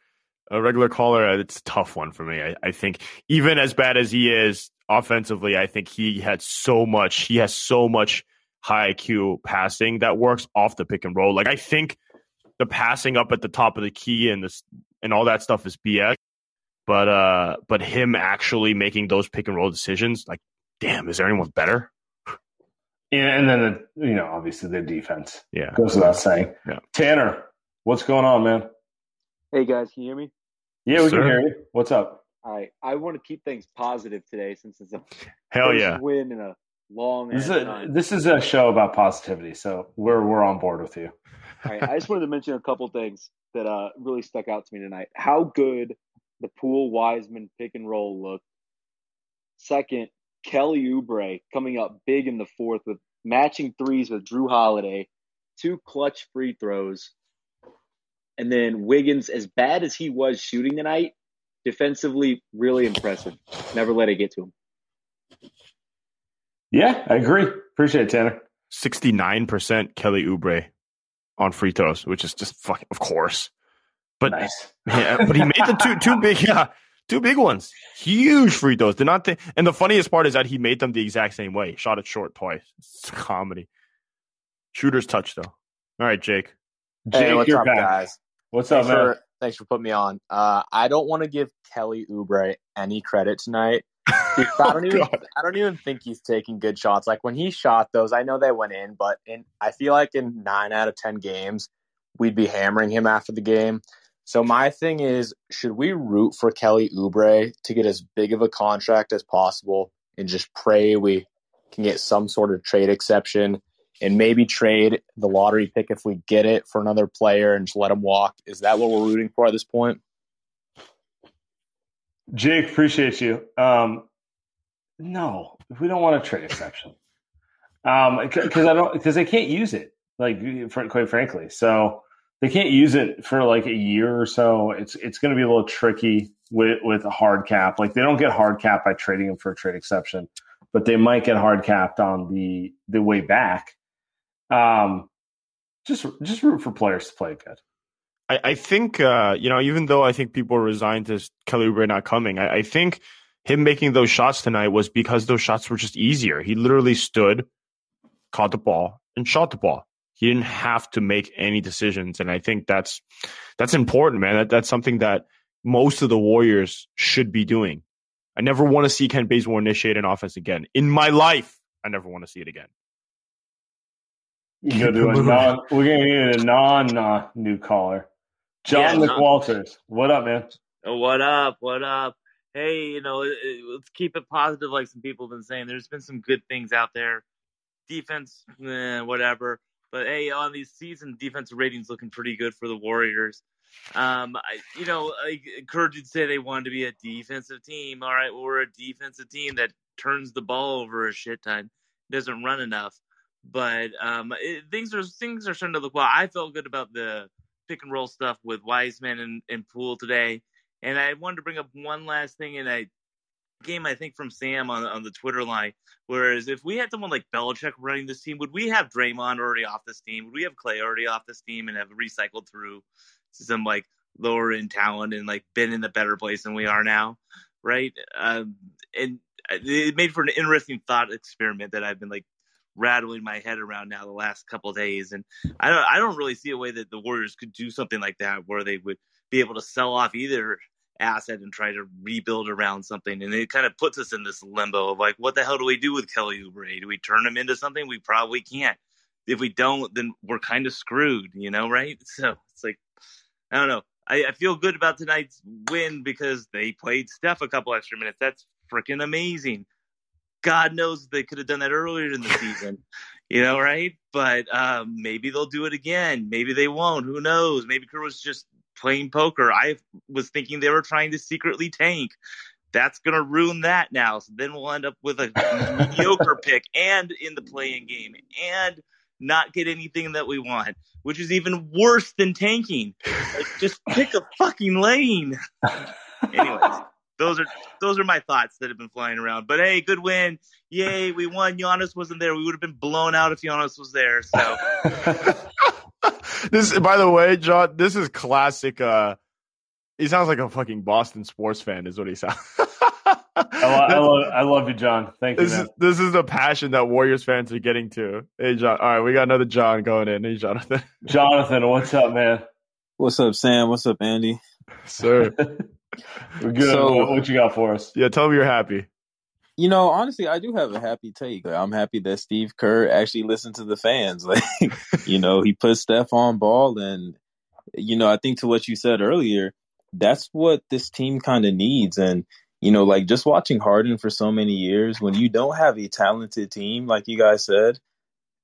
a regular caller. It's a tough one for me. I, I think even as bad as he is offensively, I think he had so much. He has so much high IQ passing that works off the pick and roll. Like I think the passing up at the top of the key and this and all that stuff is BS. But uh, but him actually making those pick and roll decisions, like, damn, is there anyone better? And, and then, the, you know, obviously their defense. Yeah, goes without saying. Yeah. Tanner, what's going on, man? Hey guys, can you hear me? Yeah, we Sir. can hear you. What's up? All right, I want to keep things positive today since it's a Hell first yeah. win in a long This is a, time. this is a show about positivity, so we're we're on board with you. All right, I just wanted to mention a couple things that uh, really stuck out to me tonight. How good the Poole Wiseman pick and roll looked. Second, Kelly Oubre coming up big in the fourth with matching threes with Jrue Holiday, two clutch free throws, and then Wiggins, as bad as he was shooting tonight, Defensively, really impressive. Never let it get to him. Yeah, I agree. Appreciate it, Tanner. 69% Kelly Oubre on free throws, which is just fucking, of course. But nice. yeah, but he made the two two big yeah two big ones, huge free throws. Did not think, and the funniest part is that he made them the exact same way. Shot it short twice. It's comedy. Shooter's touch though. All right, Jake. Jake, hey, what's you're up, back. guys? What's thanks up, man? For, thanks for putting me on. Uh, I don't want to give Kelly Oubre any credit tonight. Oh, I don't even, I don't even think he's taking good shots. Like when he shot those, I know they went in, but in, I feel like in nine out of ten games, we'd be hammering him after the game. So my thing is, should we root for Kelly Oubre to get as big of a contract as possible and just pray we can get some sort of trade exception and maybe trade the lottery pick if we get it for another player and just let him walk? Is that what we're rooting for at this point? Jake, appreciate you. Um, no, we don't want a trade exception. Um, because I don't because they can't use it. Like, quite frankly, so they can't use it for like a year or so. It's it's going to be a little tricky with with a hard cap. Like, they don't get hard cap by trading them for a trade exception, but they might get hard capped on the the way back. Um, just just root for players to play good. I, I think uh, you know, even though I think people resigned to Kelly Oubre not coming, I, I think him making those shots tonight was because those shots were just easier. He literally stood, caught the ball, and shot the ball. He didn't have to make any decisions, and I think that's that's important, man. That, that's something that most of the Warriors should be doing. I never want to see Kent Bazemore initiate an offense again in my life. I never want to see it again. You go to a non. We're gonna need a non uh, new caller. John Yeah, non- McWalters, what up, man? What up? What up? Hey, you know, it- it- let's keep it positive, like some people have been saying. There's been some good things out there. Defense, eh, whatever. But hey, on these season defensive ratings looking pretty good for the Warriors. Um, I, you know, like Kurt did say they wanted to be a defensive team. All right, well, we're a defensive team that turns the ball over a shit ton, doesn't run enough. But um, it, things are things are starting to look well. I felt good about the pick and roll stuff with Wiseman and, and Poole today. And I wanted to bring up one last thing in a game I think from Sam on on the Twitter line. Whereas if we had someone like Belichick running this team, would we have Draymond already off this team? Would we have Klay already off this team and have recycled through some like lower in talent and like been in a better place than we are now? Right? Um, and it made for an interesting thought experiment that I've been like rattling my head around now the last couple days. And I don't I don't really see a way that the Warriors could do something like that where they would be able to sell off either asset and try to rebuild around something. And it kind of puts us in this limbo of like what the hell do we do with Kelly Oubre? Do we turn him into something? We probably can't. If we don't then we're kind of screwed you know right? So it's like I don't know. I, I feel good about tonight's win because they played Steph a couple extra minutes. That's freaking amazing God knows they could have done that earlier in the season, you know, right? But um, maybe they'll do it again. Maybe they won't. Who knows? Maybe Kerr was just playing poker. I was thinking they were trying to secretly tank. That's going to ruin that now. So then we'll end up with a mediocre pick and in the playing game and not get anything that we want, which is even worse than tanking. Like, just pick a fucking lane. Anyways those are those are my thoughts that have been flying around. But hey, good win! Yay, we won. Giannis wasn't there. We would have been blown out if Giannis was there. So This, by the way, John, this is classic. Uh, he sounds like a fucking Boston sports fan, is what he sounds. I, lo- I love I love you, John. Thank you, This is this is the passion that Warriors fans are getting to. Hey, John. All right, we got another John going in. Hey, Jonathan. Jonathan, what's up, man? What's up, Sam? What's up, Andy? Sir. We're good. So- what, what you got for us? Yeah, tell me you're happy. You know, honestly, I do have a happy take. Like, I'm happy that Steve Kerr actually listened to the fans. Like, you know, he put Steph on ball, and you know, I think to what you said earlier, that's what this team kind of needs. And you know, like just watching Harden for so many years, when you don't have a talented team, like you guys said,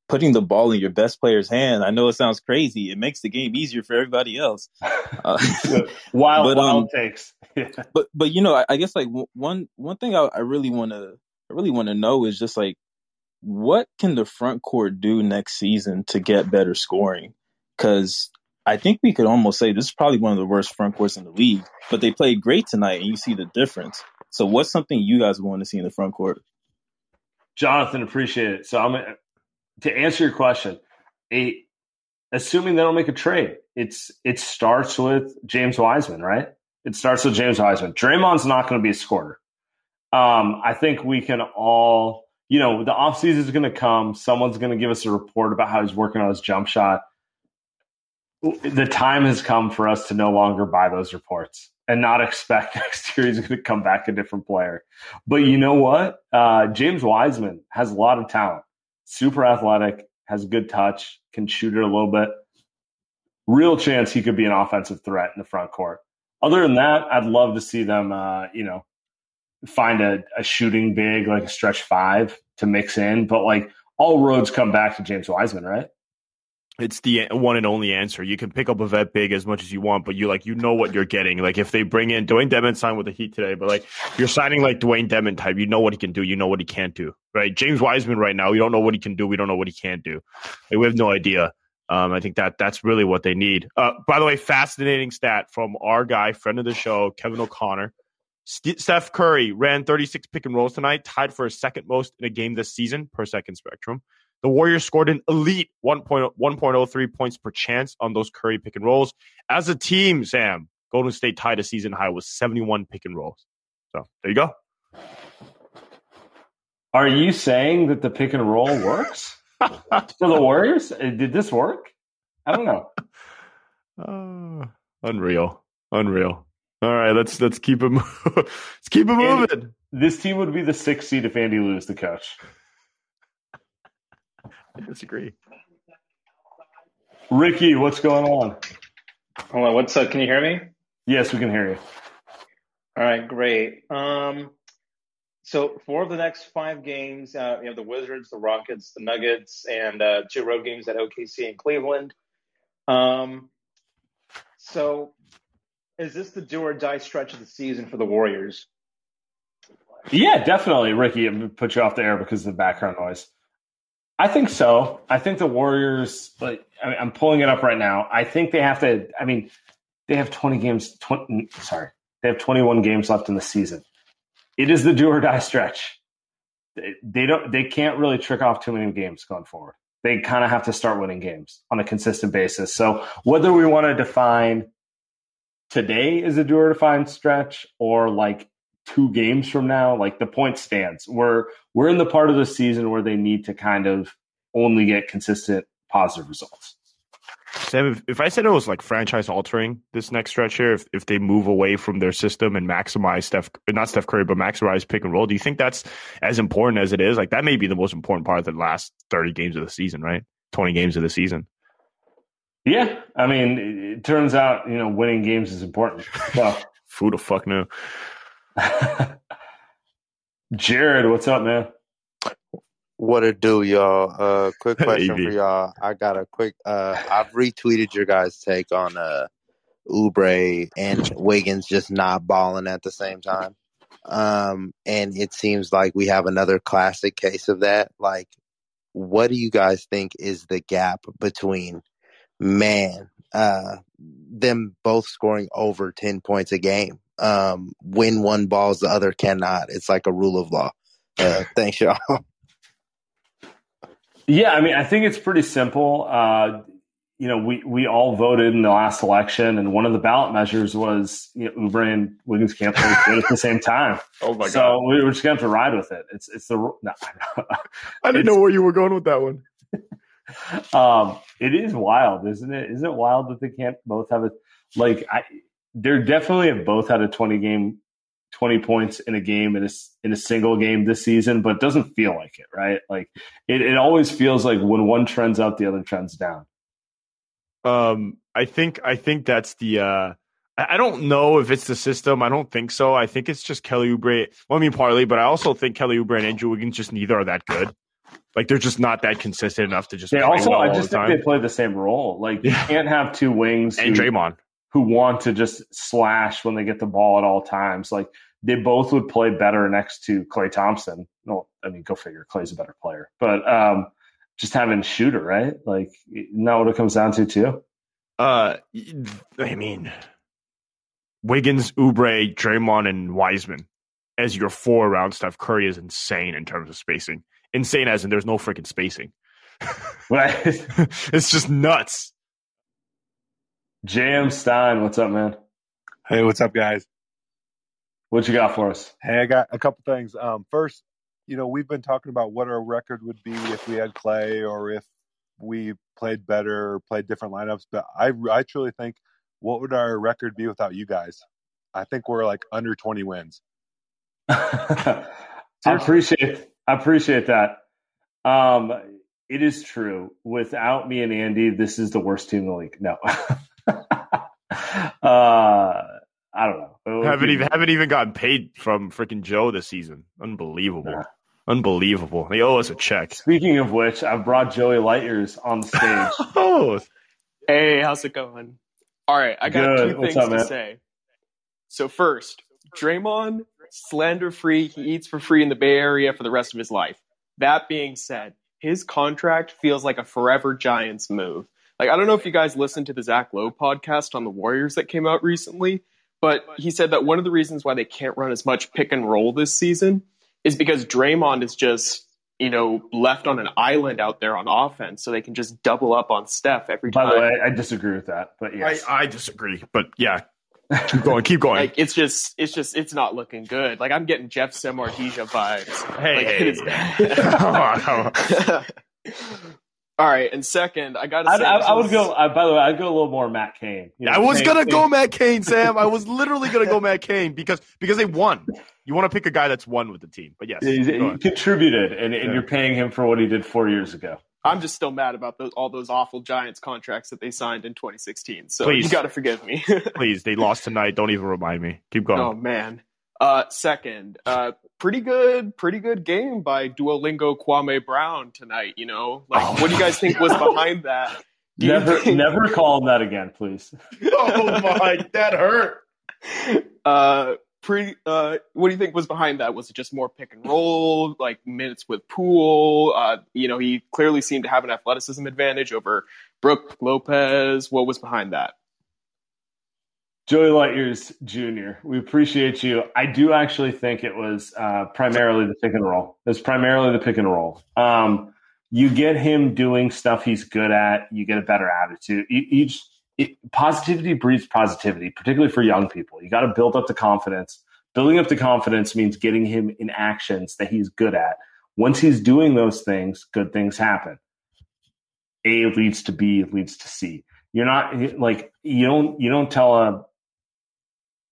putting the ball in your best player's hand. I know it sounds crazy. It makes the game easier for everybody else. Uh, Wild, but, um, wild but but you know, I, I guess like one one thing I, I really want to I really want to know is just like what can the front court do next season to get better scoring? Because I think we could almost say this is probably one of the worst front courts in the league, but they played great tonight, and you see the difference. So, what's something you guys want to see in the front court? Jonathan, appreciate it. So, I'm to answer your question. A, assuming they don't make a trade, it's it starts with James Wiseman, right? It starts with James Wiseman. Draymond's not going to be a scorer. Um, I think we can all, you know, the offseason is going to come. Someone's going to give us a report about how he's working on his jump shot. The time has come for us to no longer buy those reports and not expect next year he's going to come back a different player. But you know what? Uh, James Wiseman has a lot of talent, super athletic, has a good touch, can shoot it a little bit. Real chance he could be an offensive threat in the front court. Other than that, I'd love to see them, uh, you know, find a, a shooting big like a stretch five to mix in. But like all roads come back to James Wiseman, right? It's the one and only answer. You can pick up a vet big as much as you want, but you like you know what you're getting. Like if they bring in Dwayne Dedmon signed with the Heat today, but like you're signing like Dwayne Dedmon type, you know what he can do, you know what he can't do, right? James Wiseman right now, we don't know what he can do, we don't know what he can't do. Like, we have no idea. Um, I think that that's really what they need. Uh, by the way, fascinating stat from our guy, friend of the show, Kevin O'Connor. St- Steph Curry ran 36 pick and rolls tonight, tied for second most in a game this season per second spectrum. The Warriors scored an elite 1.03 points per chance on those Curry pick and rolls. As a team, Sam, Golden State tied a season high with 71 pick and rolls. So there you go. Are you saying that the pick and roll works for the Warriors? Uh, Did this work? I don't know. Uh, unreal, unreal. All right, let's let's keep it mo- let's keep it moving. This team would be the sixth seed if Andy Lou is the coach. I disagree. Ricky, what's going on? Hold on, what's up? Can you hear me? Yes, we can hear you. All right, great. Um, so four of the next five games, uh, you have the Wizards, the Rockets, the Nuggets, and uh, two road games at OKC and Cleveland. Um, so is this the do or die stretch of the season for the Warriors? Yeah, definitely, Ricky. I'm put you off the air because of the background noise. I think so. I think the Warriors. Like, I mean, I'm pulling it up right now. I think they have to. I mean, they have 20 games. 20, sorry, they have 21 games left in the season. It is the do or die stretch. They, they don't. They can't really trick off too many games going forward. They kind of have to start winning games on a consistent basis. So whether we want to define today as a do or define stretch or like two games from now, like the point stands. We're we're in the part of the season where they need to kind of only get consistent positive results. Sam, if, if I said it was like franchise altering this next stretch here, if, if they move away from their system and maximize Steph, not Steph Curry, but maximize pick and roll, do you think that's as important as it is? Like that may be the most important part of the last 30 games of the season, right? 20 games of the season. Yeah, I mean, it, it turns out you know winning games is important. So, Who the fuck knew? Jared, what's up, man? What it do, y'all? Uh, quick question for y'all. I got a quick. Uh, I've retweeted your guys' take on uh, Oubre and Wiggins just not balling at the same time. Um, and it seems like we have another classic case of that. Like, what do you guys think is the gap between man, uh, them both scoring over ten points a game? Um, when one balls, the other cannot. It's like a rule of law. Uh, thanks, y'all. Yeah, I mean, I think it's pretty simple. Uh, you know, we we all voted in the last election, and one of the ballot measures was you know, Oubre and Wiggins can't play at the same time. Oh my so God. we we're just gonna have to ride with it. It's it's the no, I didn't know where you were going with that one. um, it is wild, isn't it? Isn't it wild that they can't both have a like? I they're definitely have both had a twenty game, twenty points in a game in a in a single game this season, but it doesn't feel like it, right? Like it, it always feels like when one trends up, the other trends down. Um, I think I think that's the. Uh, I don't know if it's the system. I don't think so. I think it's just Kelly Oubre. Well, I mean, partly, but I also think Kelly Oubre and Andrew Wiggins just neither are that good. Like they're just not that consistent enough to just. They play also, well I just the think time. they play the same role. Like you can't have two wings And who- Draymond. Who want to just slash when they get the ball at all times. Like they both would play better next to Klay Thompson. No, I mean, go figure. Klay's a better player, but um, just having a shooter, right? Like isn't what it comes down to too? Uh, I mean, Wiggins, Oubre, Draymond, and Wiseman as your four around Steph Curry is insane in terms of spacing. Insane as in there's no freaking spacing. Right. it's just nuts. Jam Stein, what's up, man? Hey, what's up, guys? What you got for us? Hey, I got a couple things. Um, first, you know, we've been talking about what our record would be if we had Klay or if we played better or played different lineups. But I, I truly think, what would our record be without you guys? I think we're like under 20 wins. I appreciate I appreciate that. Um, it is true. Without me and Andy, this is the worst team in the league. No. uh, I don't know. Haven't even haven't even gotten paid from freaking Joe this season. Unbelievable. Unbelievable. They owe us a check. Speaking of which, I've brought Joey Lightyears on stage. oh, Hey, how's it going? All right, I got Good. two What's things up, to man? say. So first, Draymond, slander free. He eats for free in the Bay Area for the rest of his life. That being said, his contract feels like a forever Giants move. Like I don't know if you guys listened to the Zach Lowe podcast on the Warriors that came out recently, but he said that one of the reasons why they can't run as much pick and roll this season is because Draymond is just you know left on an island out there on offense, so they can just double up on Steph every time. By time. the way, I disagree with that, but yes. I, I disagree, but yeah, keep going, keep going. Like it's just, it's just, it's not looking good. Like I'm getting Jeff Samardzija vibes. Hey, like, hey, oh, oh. it is hey. bad. All right, and second, I gotta I, I, I would go. I, by the way, I'd go a little more Matt Cain. You know, I was Cain- gonna Cain- go Matt Cain, Sam. I was literally gonna go Matt Cain because because they won. You want to pick a guy that's won with the team, but yes, He's- go he contributed, and, and Yeah. you're paying him for what he did four years ago. I'm just still mad about those, all those awful Giants contracts that they signed in 2016. So Please. you got to forgive me. please. They lost tonight. Don't even remind me. Keep going. oh man. Uh, second, uh, pretty good, pretty good game by Duolingo Kwame Brown tonight. You know, like, what do you guys think was behind that? Do Never, think- never call him that again, please. oh my, that hurt. Uh, pretty. Uh, what do you think was behind that? Was it just more pick and roll, like minutes with Poole? Uh, you know, he clearly seemed to have an athleticism advantage over Brook Lopez. What was behind that? Joey Lightyears Jr., we appreciate you. I do actually think it was uh, primarily the pick and roll. It was primarily the pick and roll. Um, you get him doing stuff he's good at, you get a better attitude. It, positivity breeds positivity, particularly for young people. You got to build up the confidence. Building up the confidence means getting him in actions that he's good at. Once he's doing those things, good things happen. A leads to B leads to C. You're not like you don't you don't tell a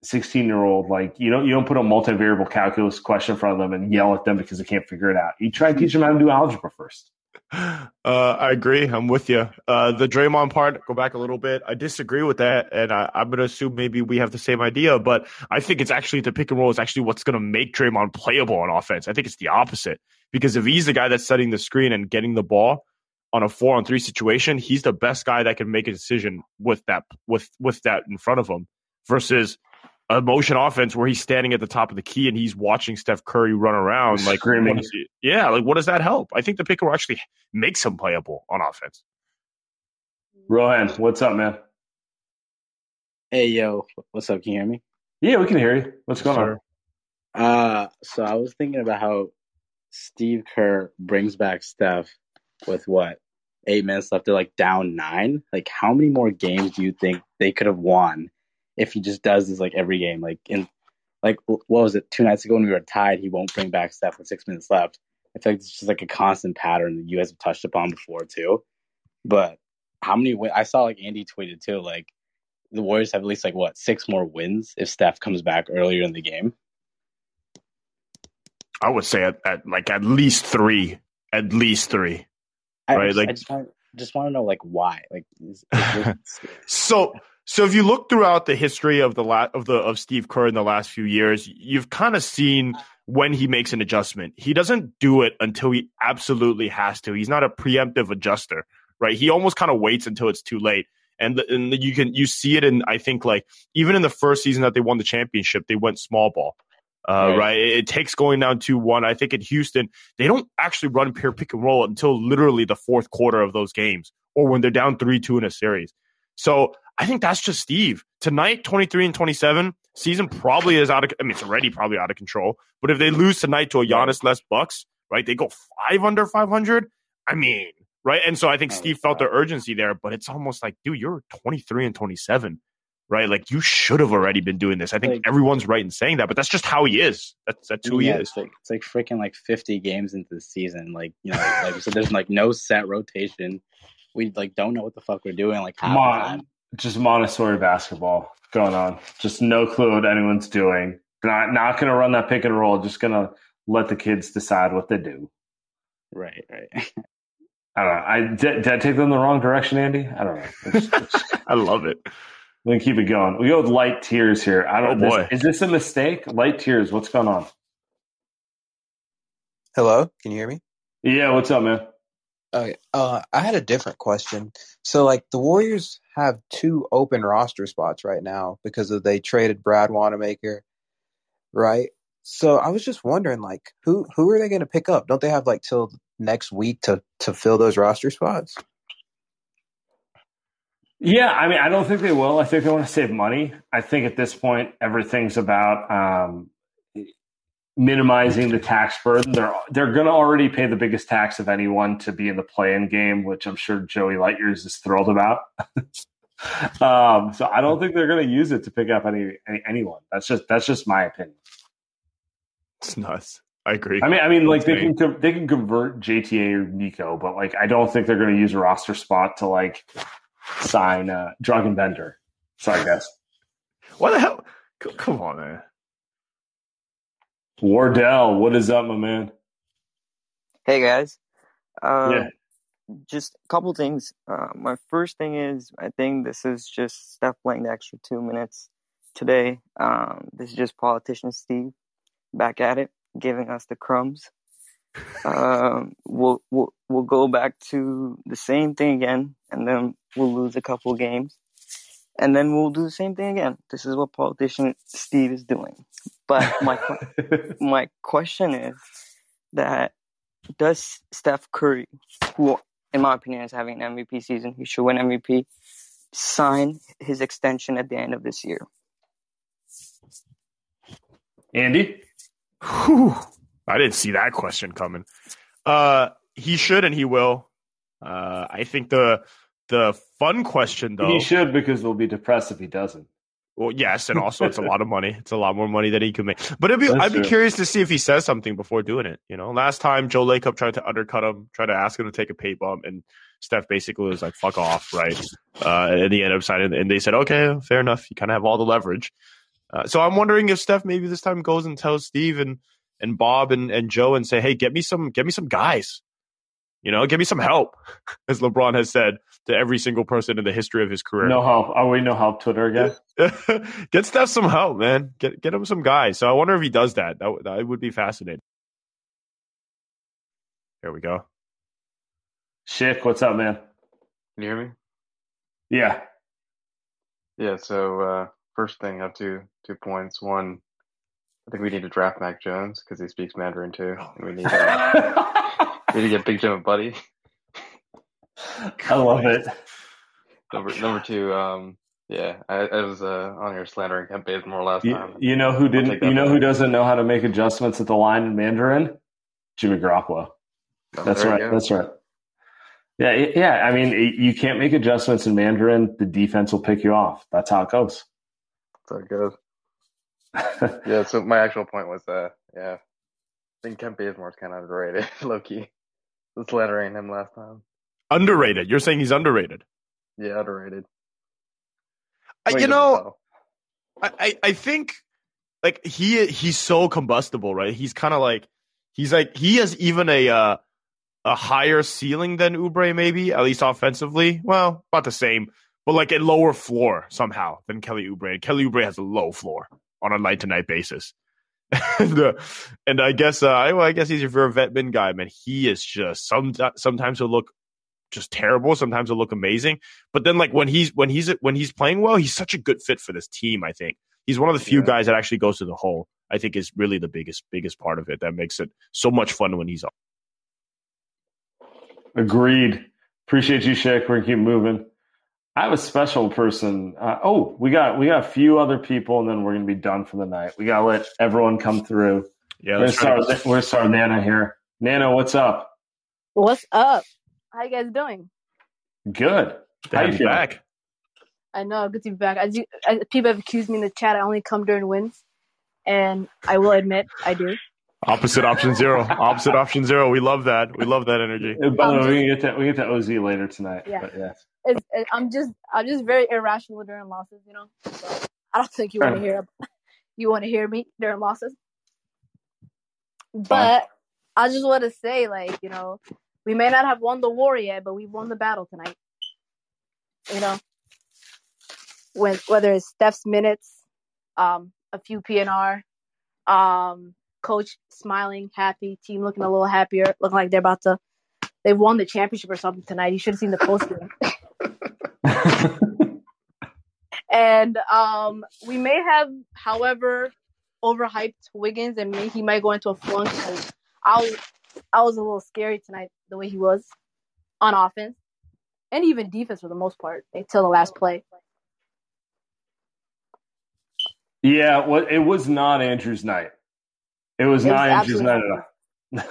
16 year old like you don't you don't put a multivariable calculus question in front of them and yell at them because they can't figure it out. You try to teach them how to do algebra first. Uh, I agree. I'm with you. Uh, the Draymond part, go back a little bit. I disagree with that, and I, I'm going to assume maybe we have the same idea. But I think it's actually the pick and roll is actually what's going to make Draymond playable on offense. I think it's the opposite because if he's the guy that's setting the screen and getting the ball on a four on three situation, he's the best guy that can make a decision with that with with that in front of him versus a motion offense where he's standing at the top of the key and he's watching Steph Curry run around like Screaming. what is he- yeah, like what does that help? I think the pick and roll actually makes him playable on offense. Rohan, what's up, man? Hey yo, what's up? Can you hear me? Yeah, we can hear you. What's going on? Uh so I was thinking about how Steve Kerr brings back Steph with what eight minutes left. They're like down nine. Like how many more games do you think they could have won if he just does this like every game? Like in like what was it two nights ago when we were tied? He won't bring back Steph with six minutes left. I feel like it's just like a constant pattern that you guys have touched upon before too. But how many? Win- I saw like Andy tweeted too. Like the Warriors have at least like what six more wins if Steph comes back earlier in the game. I would say at, at like at least three, at least three. I, right? just, like I just want just want to know like why. Like is, is so so if you look throughout the history of the la- of the of Steve Kerr in the last few years, you've kind of seen when he makes an adjustment. He doesn't do it until he absolutely has to. He's not a preemptive adjuster, right? He almost kind of waits until it's too late. And, the, and you can you see it in I think like even in the first season that they won the championship, they went small ball. Uh, Right. right. It, it takes going down two one. I think in Houston, they don't actually run pure pick and roll until literally the fourth quarter of those games, or when they're down three two in a series. So I think that's just Steve. Tonight, 23 and 27, season probably is out of, I mean, it's already probably out of control. But if they lose tonight to a Giannis less Bucks, right, they go five under 500. I mean, right? And so I think Steve felt the urgency there, but it's almost like, dude, you're 23 and 27, right? Like you should have already been doing this. I think everyone's right in saying that, but that's just how he is. That's that's who yeah, he is. It's like, it's like freaking like 50 games into the season. Like, you know, like you said, there's like no set rotation. We like don't know what the fuck we're doing. Like half the. Mon- just Montessori basketball going on. Just no clue what anyone's doing. Not not going to run that pick and roll. Just going to let the kids decide what they do. Right, right. I don't know. I did, did I take them the wrong direction, Andy? I don't know. It's- it's- I love it. Let me keep it going. We go with light tears here. I don't. Oh, this- boy. is this a mistake? Light tears. What's going on? Hello, can you hear me? Yeah. What's up, man? Okay. Uh, I had a different question. So, like, the Warriors have two open roster spots right now because of they traded Brad Wanamaker, right? So, I was just wondering, like, who who are they going to pick up? Don't they have like till next week to to fill those roster spots? Yeah, I mean, I don't think they will. I think they want to save money. I think at this point, everything's about um, minimizing the tax burden. They're they're going to already pay the biggest tax of anyone to be in the play-in game, which I'm sure Joey Lightyears is thrilled about. um, so I don't think they're going to use it to pick up any, any anyone. That's just that's just my opinion. It's nuts. I agree. I mean, I mean, like they can they can convert JTA or Nico, but like I don't think they're going to use a roster spot to like sign uh, Dragan Bender. Sorry, guys. What the hell? Come on, man. Wardell, what is up, my man? Hey guys. Um, Yeah. Just a couple things. Uh, my first thing is I think this is just Steph playing the extra two minutes today. Um, this is just politician Steve back at it, giving us the crumbs. Um, we'll we'll we'll go back to the same thing again, and then we'll lose a couple games, and then we'll do the same thing again. This is what politician Steve is doing. But my my question is that does Steph Curry, who in my opinion is having an MVP season, he should win MVP, sign his extension at the end of this year? Andy? Whew. I didn't see that question coming. Uh, he should and he will. Uh, I think the the fun question though. He should because they'll be depressed if he doesn't. Well, yes, and also it's a lot of money. It's a lot more money than he could make. But it'd be, That's I'd be curious to see if he says something before doing it. You know, last time Joe Lacob tried to undercut him, tried to ask him to take a pay bump, and Steph basically was like, "Fuck off," right? Uh, and he ended up signing, and they said, "Okay, fair enough. You kind of have all the leverage." Uh, so I'm wondering if Steph maybe this time goes and tells Steve and and Bob and, and Joe and say, "Hey, get me some, get me some guys." You know, give me some help, as LeBron has said to every single person in the history of his career. No help. Oh, we no help Twitter again. get Steph some help, man. Get get him some guys. So I wonder if he does that. That, w- that would be fascinating. There we go. Schick, what's up, man? Can you hear me? Yeah. Yeah, so uh, first thing, I have two two points. One, I think we need to draft Mac Jones because he speaks Mandarin too. And we need, uh, to get Big Jim a buddy. I love it. Number number two, um, yeah, I, I was uh, on here slandering Kent Bazemore last You, time. you know who didn't? You know back. who doesn't know how to make adjustments at the line in Mandarin? Jimmy Garoppolo. Oh, That's right. That's right. Yeah, yeah. I mean, y- you can't make adjustments in Mandarin. The defense will pick you off. That's how it goes. That's how it goes. yeah, so my actual point was, uh, yeah, I think Kent Bazemore's kind of underrated, low key. Was slandering him last time. Underrated. You're saying he's underrated. Yeah, underrated. He you know. I, I I think like he he's so combustible, right? He's kind of like he's like he has even a uh, a higher ceiling than Oubre, maybe at least offensively. Well, about the same, but like a lower floor somehow than Kelly Oubre. Kelly Oubre has a low floor on a night to night basis. And, uh, and I guess uh, I, well, I guess he's your vet min guy, man. He is just some sometimes he'll look just terrible. Sometimes he'll look amazing. But then like when he's when he's when he's playing well, he's such a good fit for this team. I think he's one of the few guys that actually goes to the hole. I think is really the biggest biggest part of it that makes it so much fun when he's on. Agreed. Appreciate you, Schick. We're gonna keep moving. I have a special person. Uh, oh, we got we got a few other people, and then we're gonna be done for the night. We gotta let everyone come through. Yeah, we're gonna let's try start. We're gonna start Nana here. Nana, what's up? What's up? How you guys doing? Good. How you you feeling? back. I know, good to be back. As you, as people have accused me in the chat, I only come during wins, and I will admit I do. Opposite option zero. Opposite option zero. We love that. We love that energy. By the way, we get to we get to Oz later tonight. Yeah. But yeah. It's, it, I'm just, I'm just very irrational during losses. You know, so I don't think you want to hear, you want to hear me during losses. But I just want to say, like, you know, we may not have won the war yet, but we've won the battle tonight. You know, when whether it's Steph's minutes, um, a few PNR, um, coach smiling, happy, team looking a little happier, looking like they're about to, they've won the championship or something tonight. You should have seen the post game. and um, we may have, however, overhyped Wiggins, and he might go into a flunk. I was, I was a little scary tonight the way he was on offense and even defense for the most part until the last play. Yeah, well, it was not Andrew's night. It was It was not Andrew's night at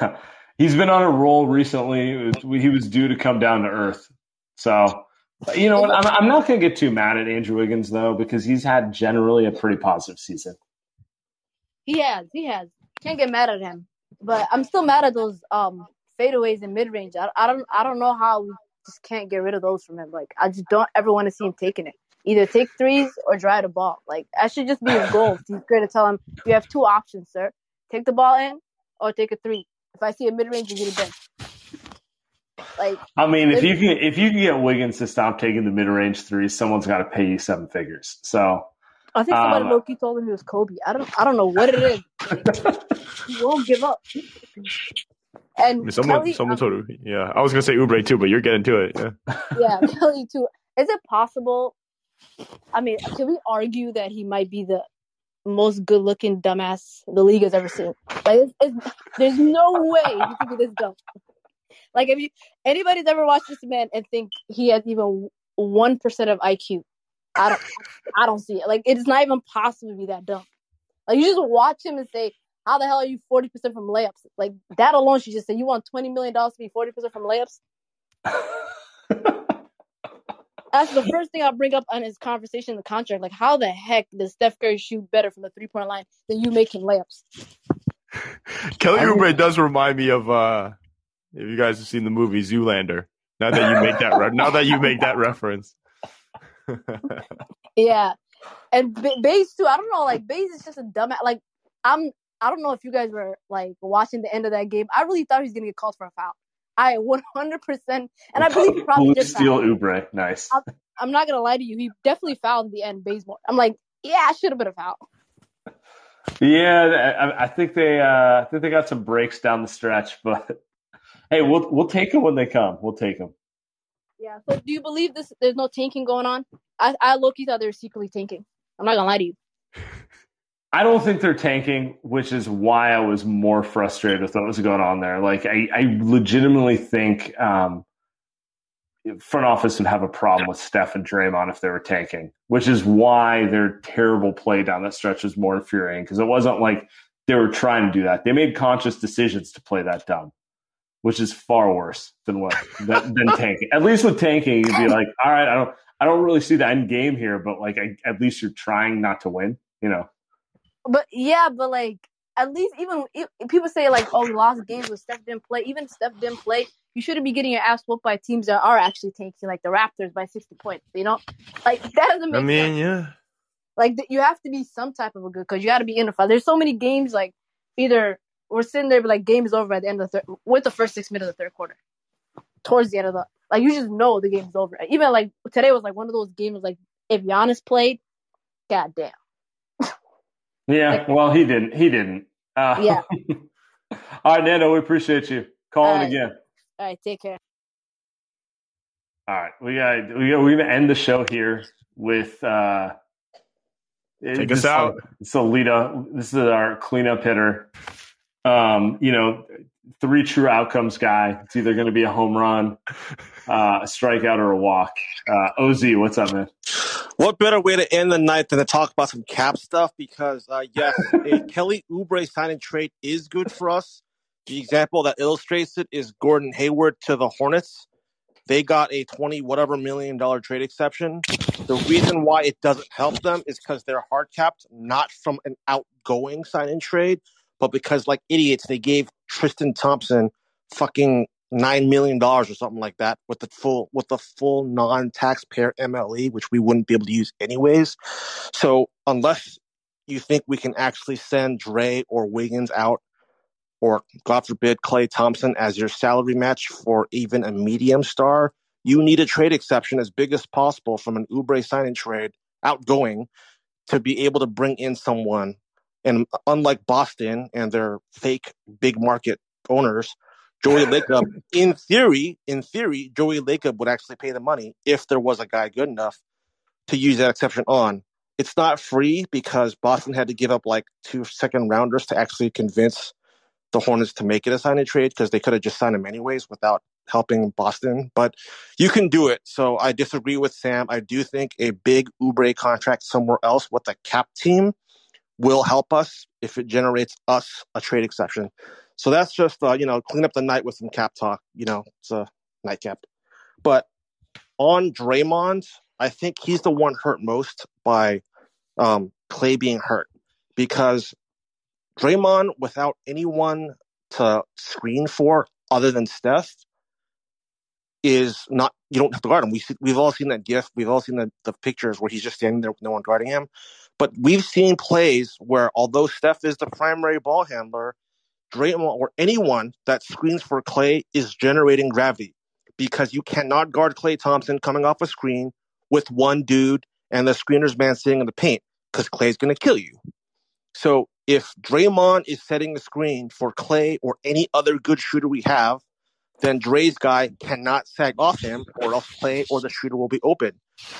all. He's been on a roll recently. Was- he was due to come down to earth. So, you know what? I'm, I'm not going to get too mad at Andrew Wiggins, though, because he's had generally a pretty positive season. He has, he has. Can't get mad at him, but I'm still mad at those um fadeaways and mid range. I, I don't, I don't know how we just can't get rid of those from him. Like I just don't ever want to see him taking it. Either take threes or drive the ball. Like that should just be his goal. He's great to tell him you have two options, sir. Take the ball in or take a three. If I see a mid range, you get it done. Like I mean, if you can if you can get Wiggins to stop taking the mid range threes, someone's got to pay you seven figures. So I think somebody Um, low key told him he was Kobe. I don't I don't know what it is. he won't give up. And Someone, Kelly, someone um, told. Yeah, I was gonna say Oubre too, but you're getting to it. Yeah. yeah, Kelly too. Is it possible? I mean, can we argue that he might be the most good-looking dumbass the league has ever seen? Like, it's, it's, there's no way he could be this dumb. Like, if you anybody's ever watched this man and think he has even one percent of IQ, I don't, I don't see it. Like, it's not even possible to be that dumb. Like, you just watch him and say, "How the hell are you forty percent from layups?" Like that alone should just say, "You want twenty million dollars to be forty percent from layups." That's the first thing I bring up on his conversation in the contract. Like, how the heck does Steph Curry shoot better from the three point line than you making layups? Kelly Oubre does remind me of uh if you guys have seen the movie Zoolander. Now that you make that re- now that you make that reference. Yeah, and B- Baze too. I don't know. Like Baze is just a dumb. Like I'm. I don't know if you guys were like watching the end of that game. I really thought he was gonna get called for a foul. I 100 percent, and I believe he probably Blue did Steel. Oubre, nice. I'm, I'm not gonna lie to you. He definitely fouled at the end. Bazemore. I'm like, yeah, I should have been a foul. Yeah, I, I think they uh, I think they got some breaks down the stretch, but hey, we'll we'll take them when they come. We'll take them. Yeah. So do you believe this? There's no tanking going on. I I low key thought they were secretly tanking. I'm not gonna lie to you. I don't think they're tanking, which is why I was more frustrated with what was going on there. Like, I, I legitimately think um, front office would have a problem with Steph and Draymond if they were tanking, which is why their terrible play down that stretch was more infuriating because it wasn't like they were trying to do that. They made conscious decisions to play that dumb, which is far worse than what than, than tanking. At least with tanking, you'd be like, all right, I don't, I don't really see the end game here, but like, I, at least you're trying not to win, you know. But yeah, but like at least even if, if people say like, oh, we lost games with Steph didn't play. Even if Steph didn't play, you shouldn't be getting your ass whooped by teams that are actually tanking, like the Raptors by sixty points. You know, like that doesn't make I mean, sense. yeah. Like you have to be some type of a good because you got to be in the fight. There's so many games like either we're sitting there, but like game is over at the end of the third with the first six minutes of the third quarter. Towards the end of the like, you just know the game's over. Even like today was like one of those games like if Giannis played, god damn. Yeah, well, he didn't. He didn't. Uh, Yeah. all right, Nando, we appreciate you. calling All right. again. All right, take care. All right, we got we got, we're gonna end the show here with uh, Take this us out. Is, so Lita, this is our cleanup hitter. Um, you know, three true outcomes guy. It's either going to be a home run, uh, a strikeout, or a walk. Uh, Oz, what's up, man? What better way to end the night than to talk about some cap stuff? Because uh, yes, a Kelly Oubre signing trade is good for us. The example that illustrates it is Gordon Hayward to the Hornets. They got a twenty whatever million dollar trade exception. The reason why it doesn't help them is because they're hard capped, not from an outgoing sign and trade, but because like idiots they gave Tristan Thompson fucking nine million dollars or something like that with the full with the full non-taxpayer MLE, which we wouldn't be able to use anyways. So unless you think we can actually send Dre or Wiggins out, or God forbid Klay Thompson as your salary match for even a medium star, you need a trade exception as big as possible from an Oubre signing trade outgoing to be able to bring in someone. And unlike Boston and their fake big market owners, Joey Lacob, in theory, in theory, Joey Lacob would actually pay the money if there was a guy good enough to use that exception on. It's not free because Boston had to give up like two second rounders to actually convince the Hornets to make it a sign and trade because they could have just signed him anyways without helping Boston. But you can do it. So I disagree with Sam. I do think a big Oubre contract somewhere else with a cap team will help us if it generates us a trade exception. So that's just uh, you know clean up the night with some cap talk. You know, it's a nightcap. But on Draymond, I think he's the one hurt most by um, Klay being hurt because Draymond, without anyone to screen for other than Steph, is not. You don't have to guard him. We we've all seen that gif. We've all seen the, the pictures where he's just standing there with no one guarding him. But we've seen plays where, although Steph is the primary ball handler, Draymond or anyone that screens for Klay is generating gravity because you cannot guard Klay Thompson coming off a screen with one dude and the screener's man sitting in the paint because Klay's going to kill you. So if Draymond is setting the screen for Klay or any other good shooter we have, then Dre's guy cannot sag off him or else play or the shooter will be open.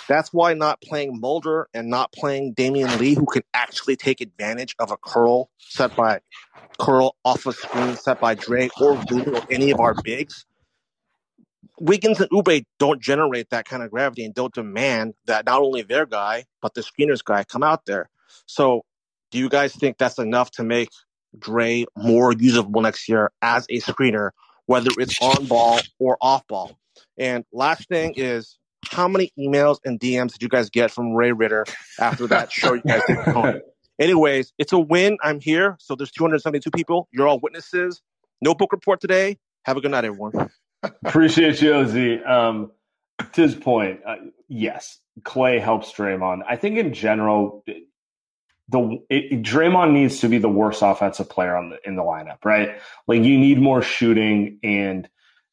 That's why not playing Mulder and not playing Damion Lee, who can actually take advantage of a curl set by curl off a screen set by Dre or Looney or any of our bigs. Wiggins and Oubre don't generate that kind of gravity and don't demand that not only their guy, but the screener's guy come out there. So do you guys think that's enough to make Dre more usable next year as a screener, whether it's on ball or off ball? And last thing is, how many emails and DMs did you guys get from Ray Ritter after that show you guys did? Anyways, it's a win. I'm here. So there's 272 people. You're all witnesses. No book report today. Have a good night, everyone. Appreciate you, Oz. Um, to his point, uh, yes, Klay helps Draymond. I think in general, the it, Draymond needs to be the worst offensive player on the in the lineup, right? Like you need more shooting and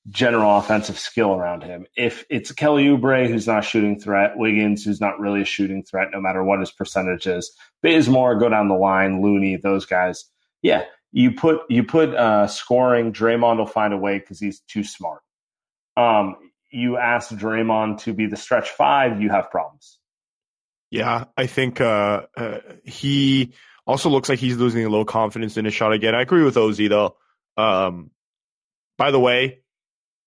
general offensive skill around him. If it's Kelly Oubre who's not shooting threat, Wiggins who's not really a shooting threat, no matter what his percentage is, Bazemore go down the line, Looney, those guys. Yeah, you put you put uh, scoring. Draymond will find a way because he's too smart. Um, you ask Draymond to be the stretch five, you have problems. Yeah, I think uh, uh, he also looks like he's losing a little confidence in his shot again. I agree with Oz though. Um, by the way,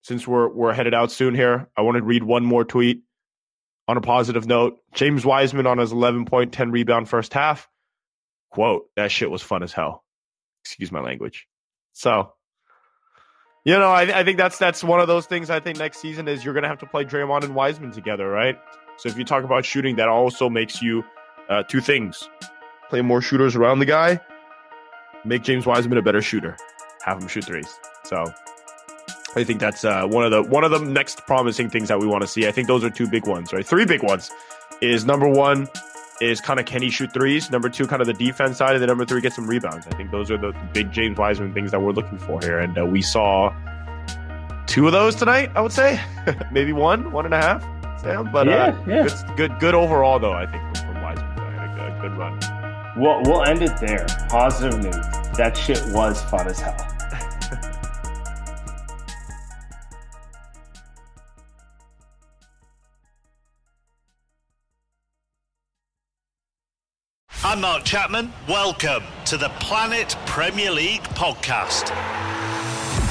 since we're we're headed out soon here, I want to read one more tweet on a positive note. James Wiseman on his 11 point, 10 rebound first half. Quote, that shit was fun as hell. Excuse my language. So, you know, I, I think that's that's one of those things I think next season is you're going to have to play Draymond and Wiseman together, right? So if you talk about shooting, that also makes you uh, two things: play more shooters around the guy, make James Wiseman a better shooter, have him shoot threes. So I think that's uh, one of the one of the next promising things that we want to see. I think those are two big ones, right? Three big ones is number one is kind of can he shoot threes? Number two, kind of the defense side, and then number three, get some rebounds. I think those are the big James Wiseman things that we're looking for here, and uh, we saw two of those tonight. I would say maybe one, one and a half. Sam, but Yeah, uh, yeah. Good, good, good overall though. I think from, from Wiseman, tonight. a, a good run. We'll we'll end it there. Positive news. That shit was fun as hell. I'm Mark Chapman. Welcome to the Planet Premier League podcast.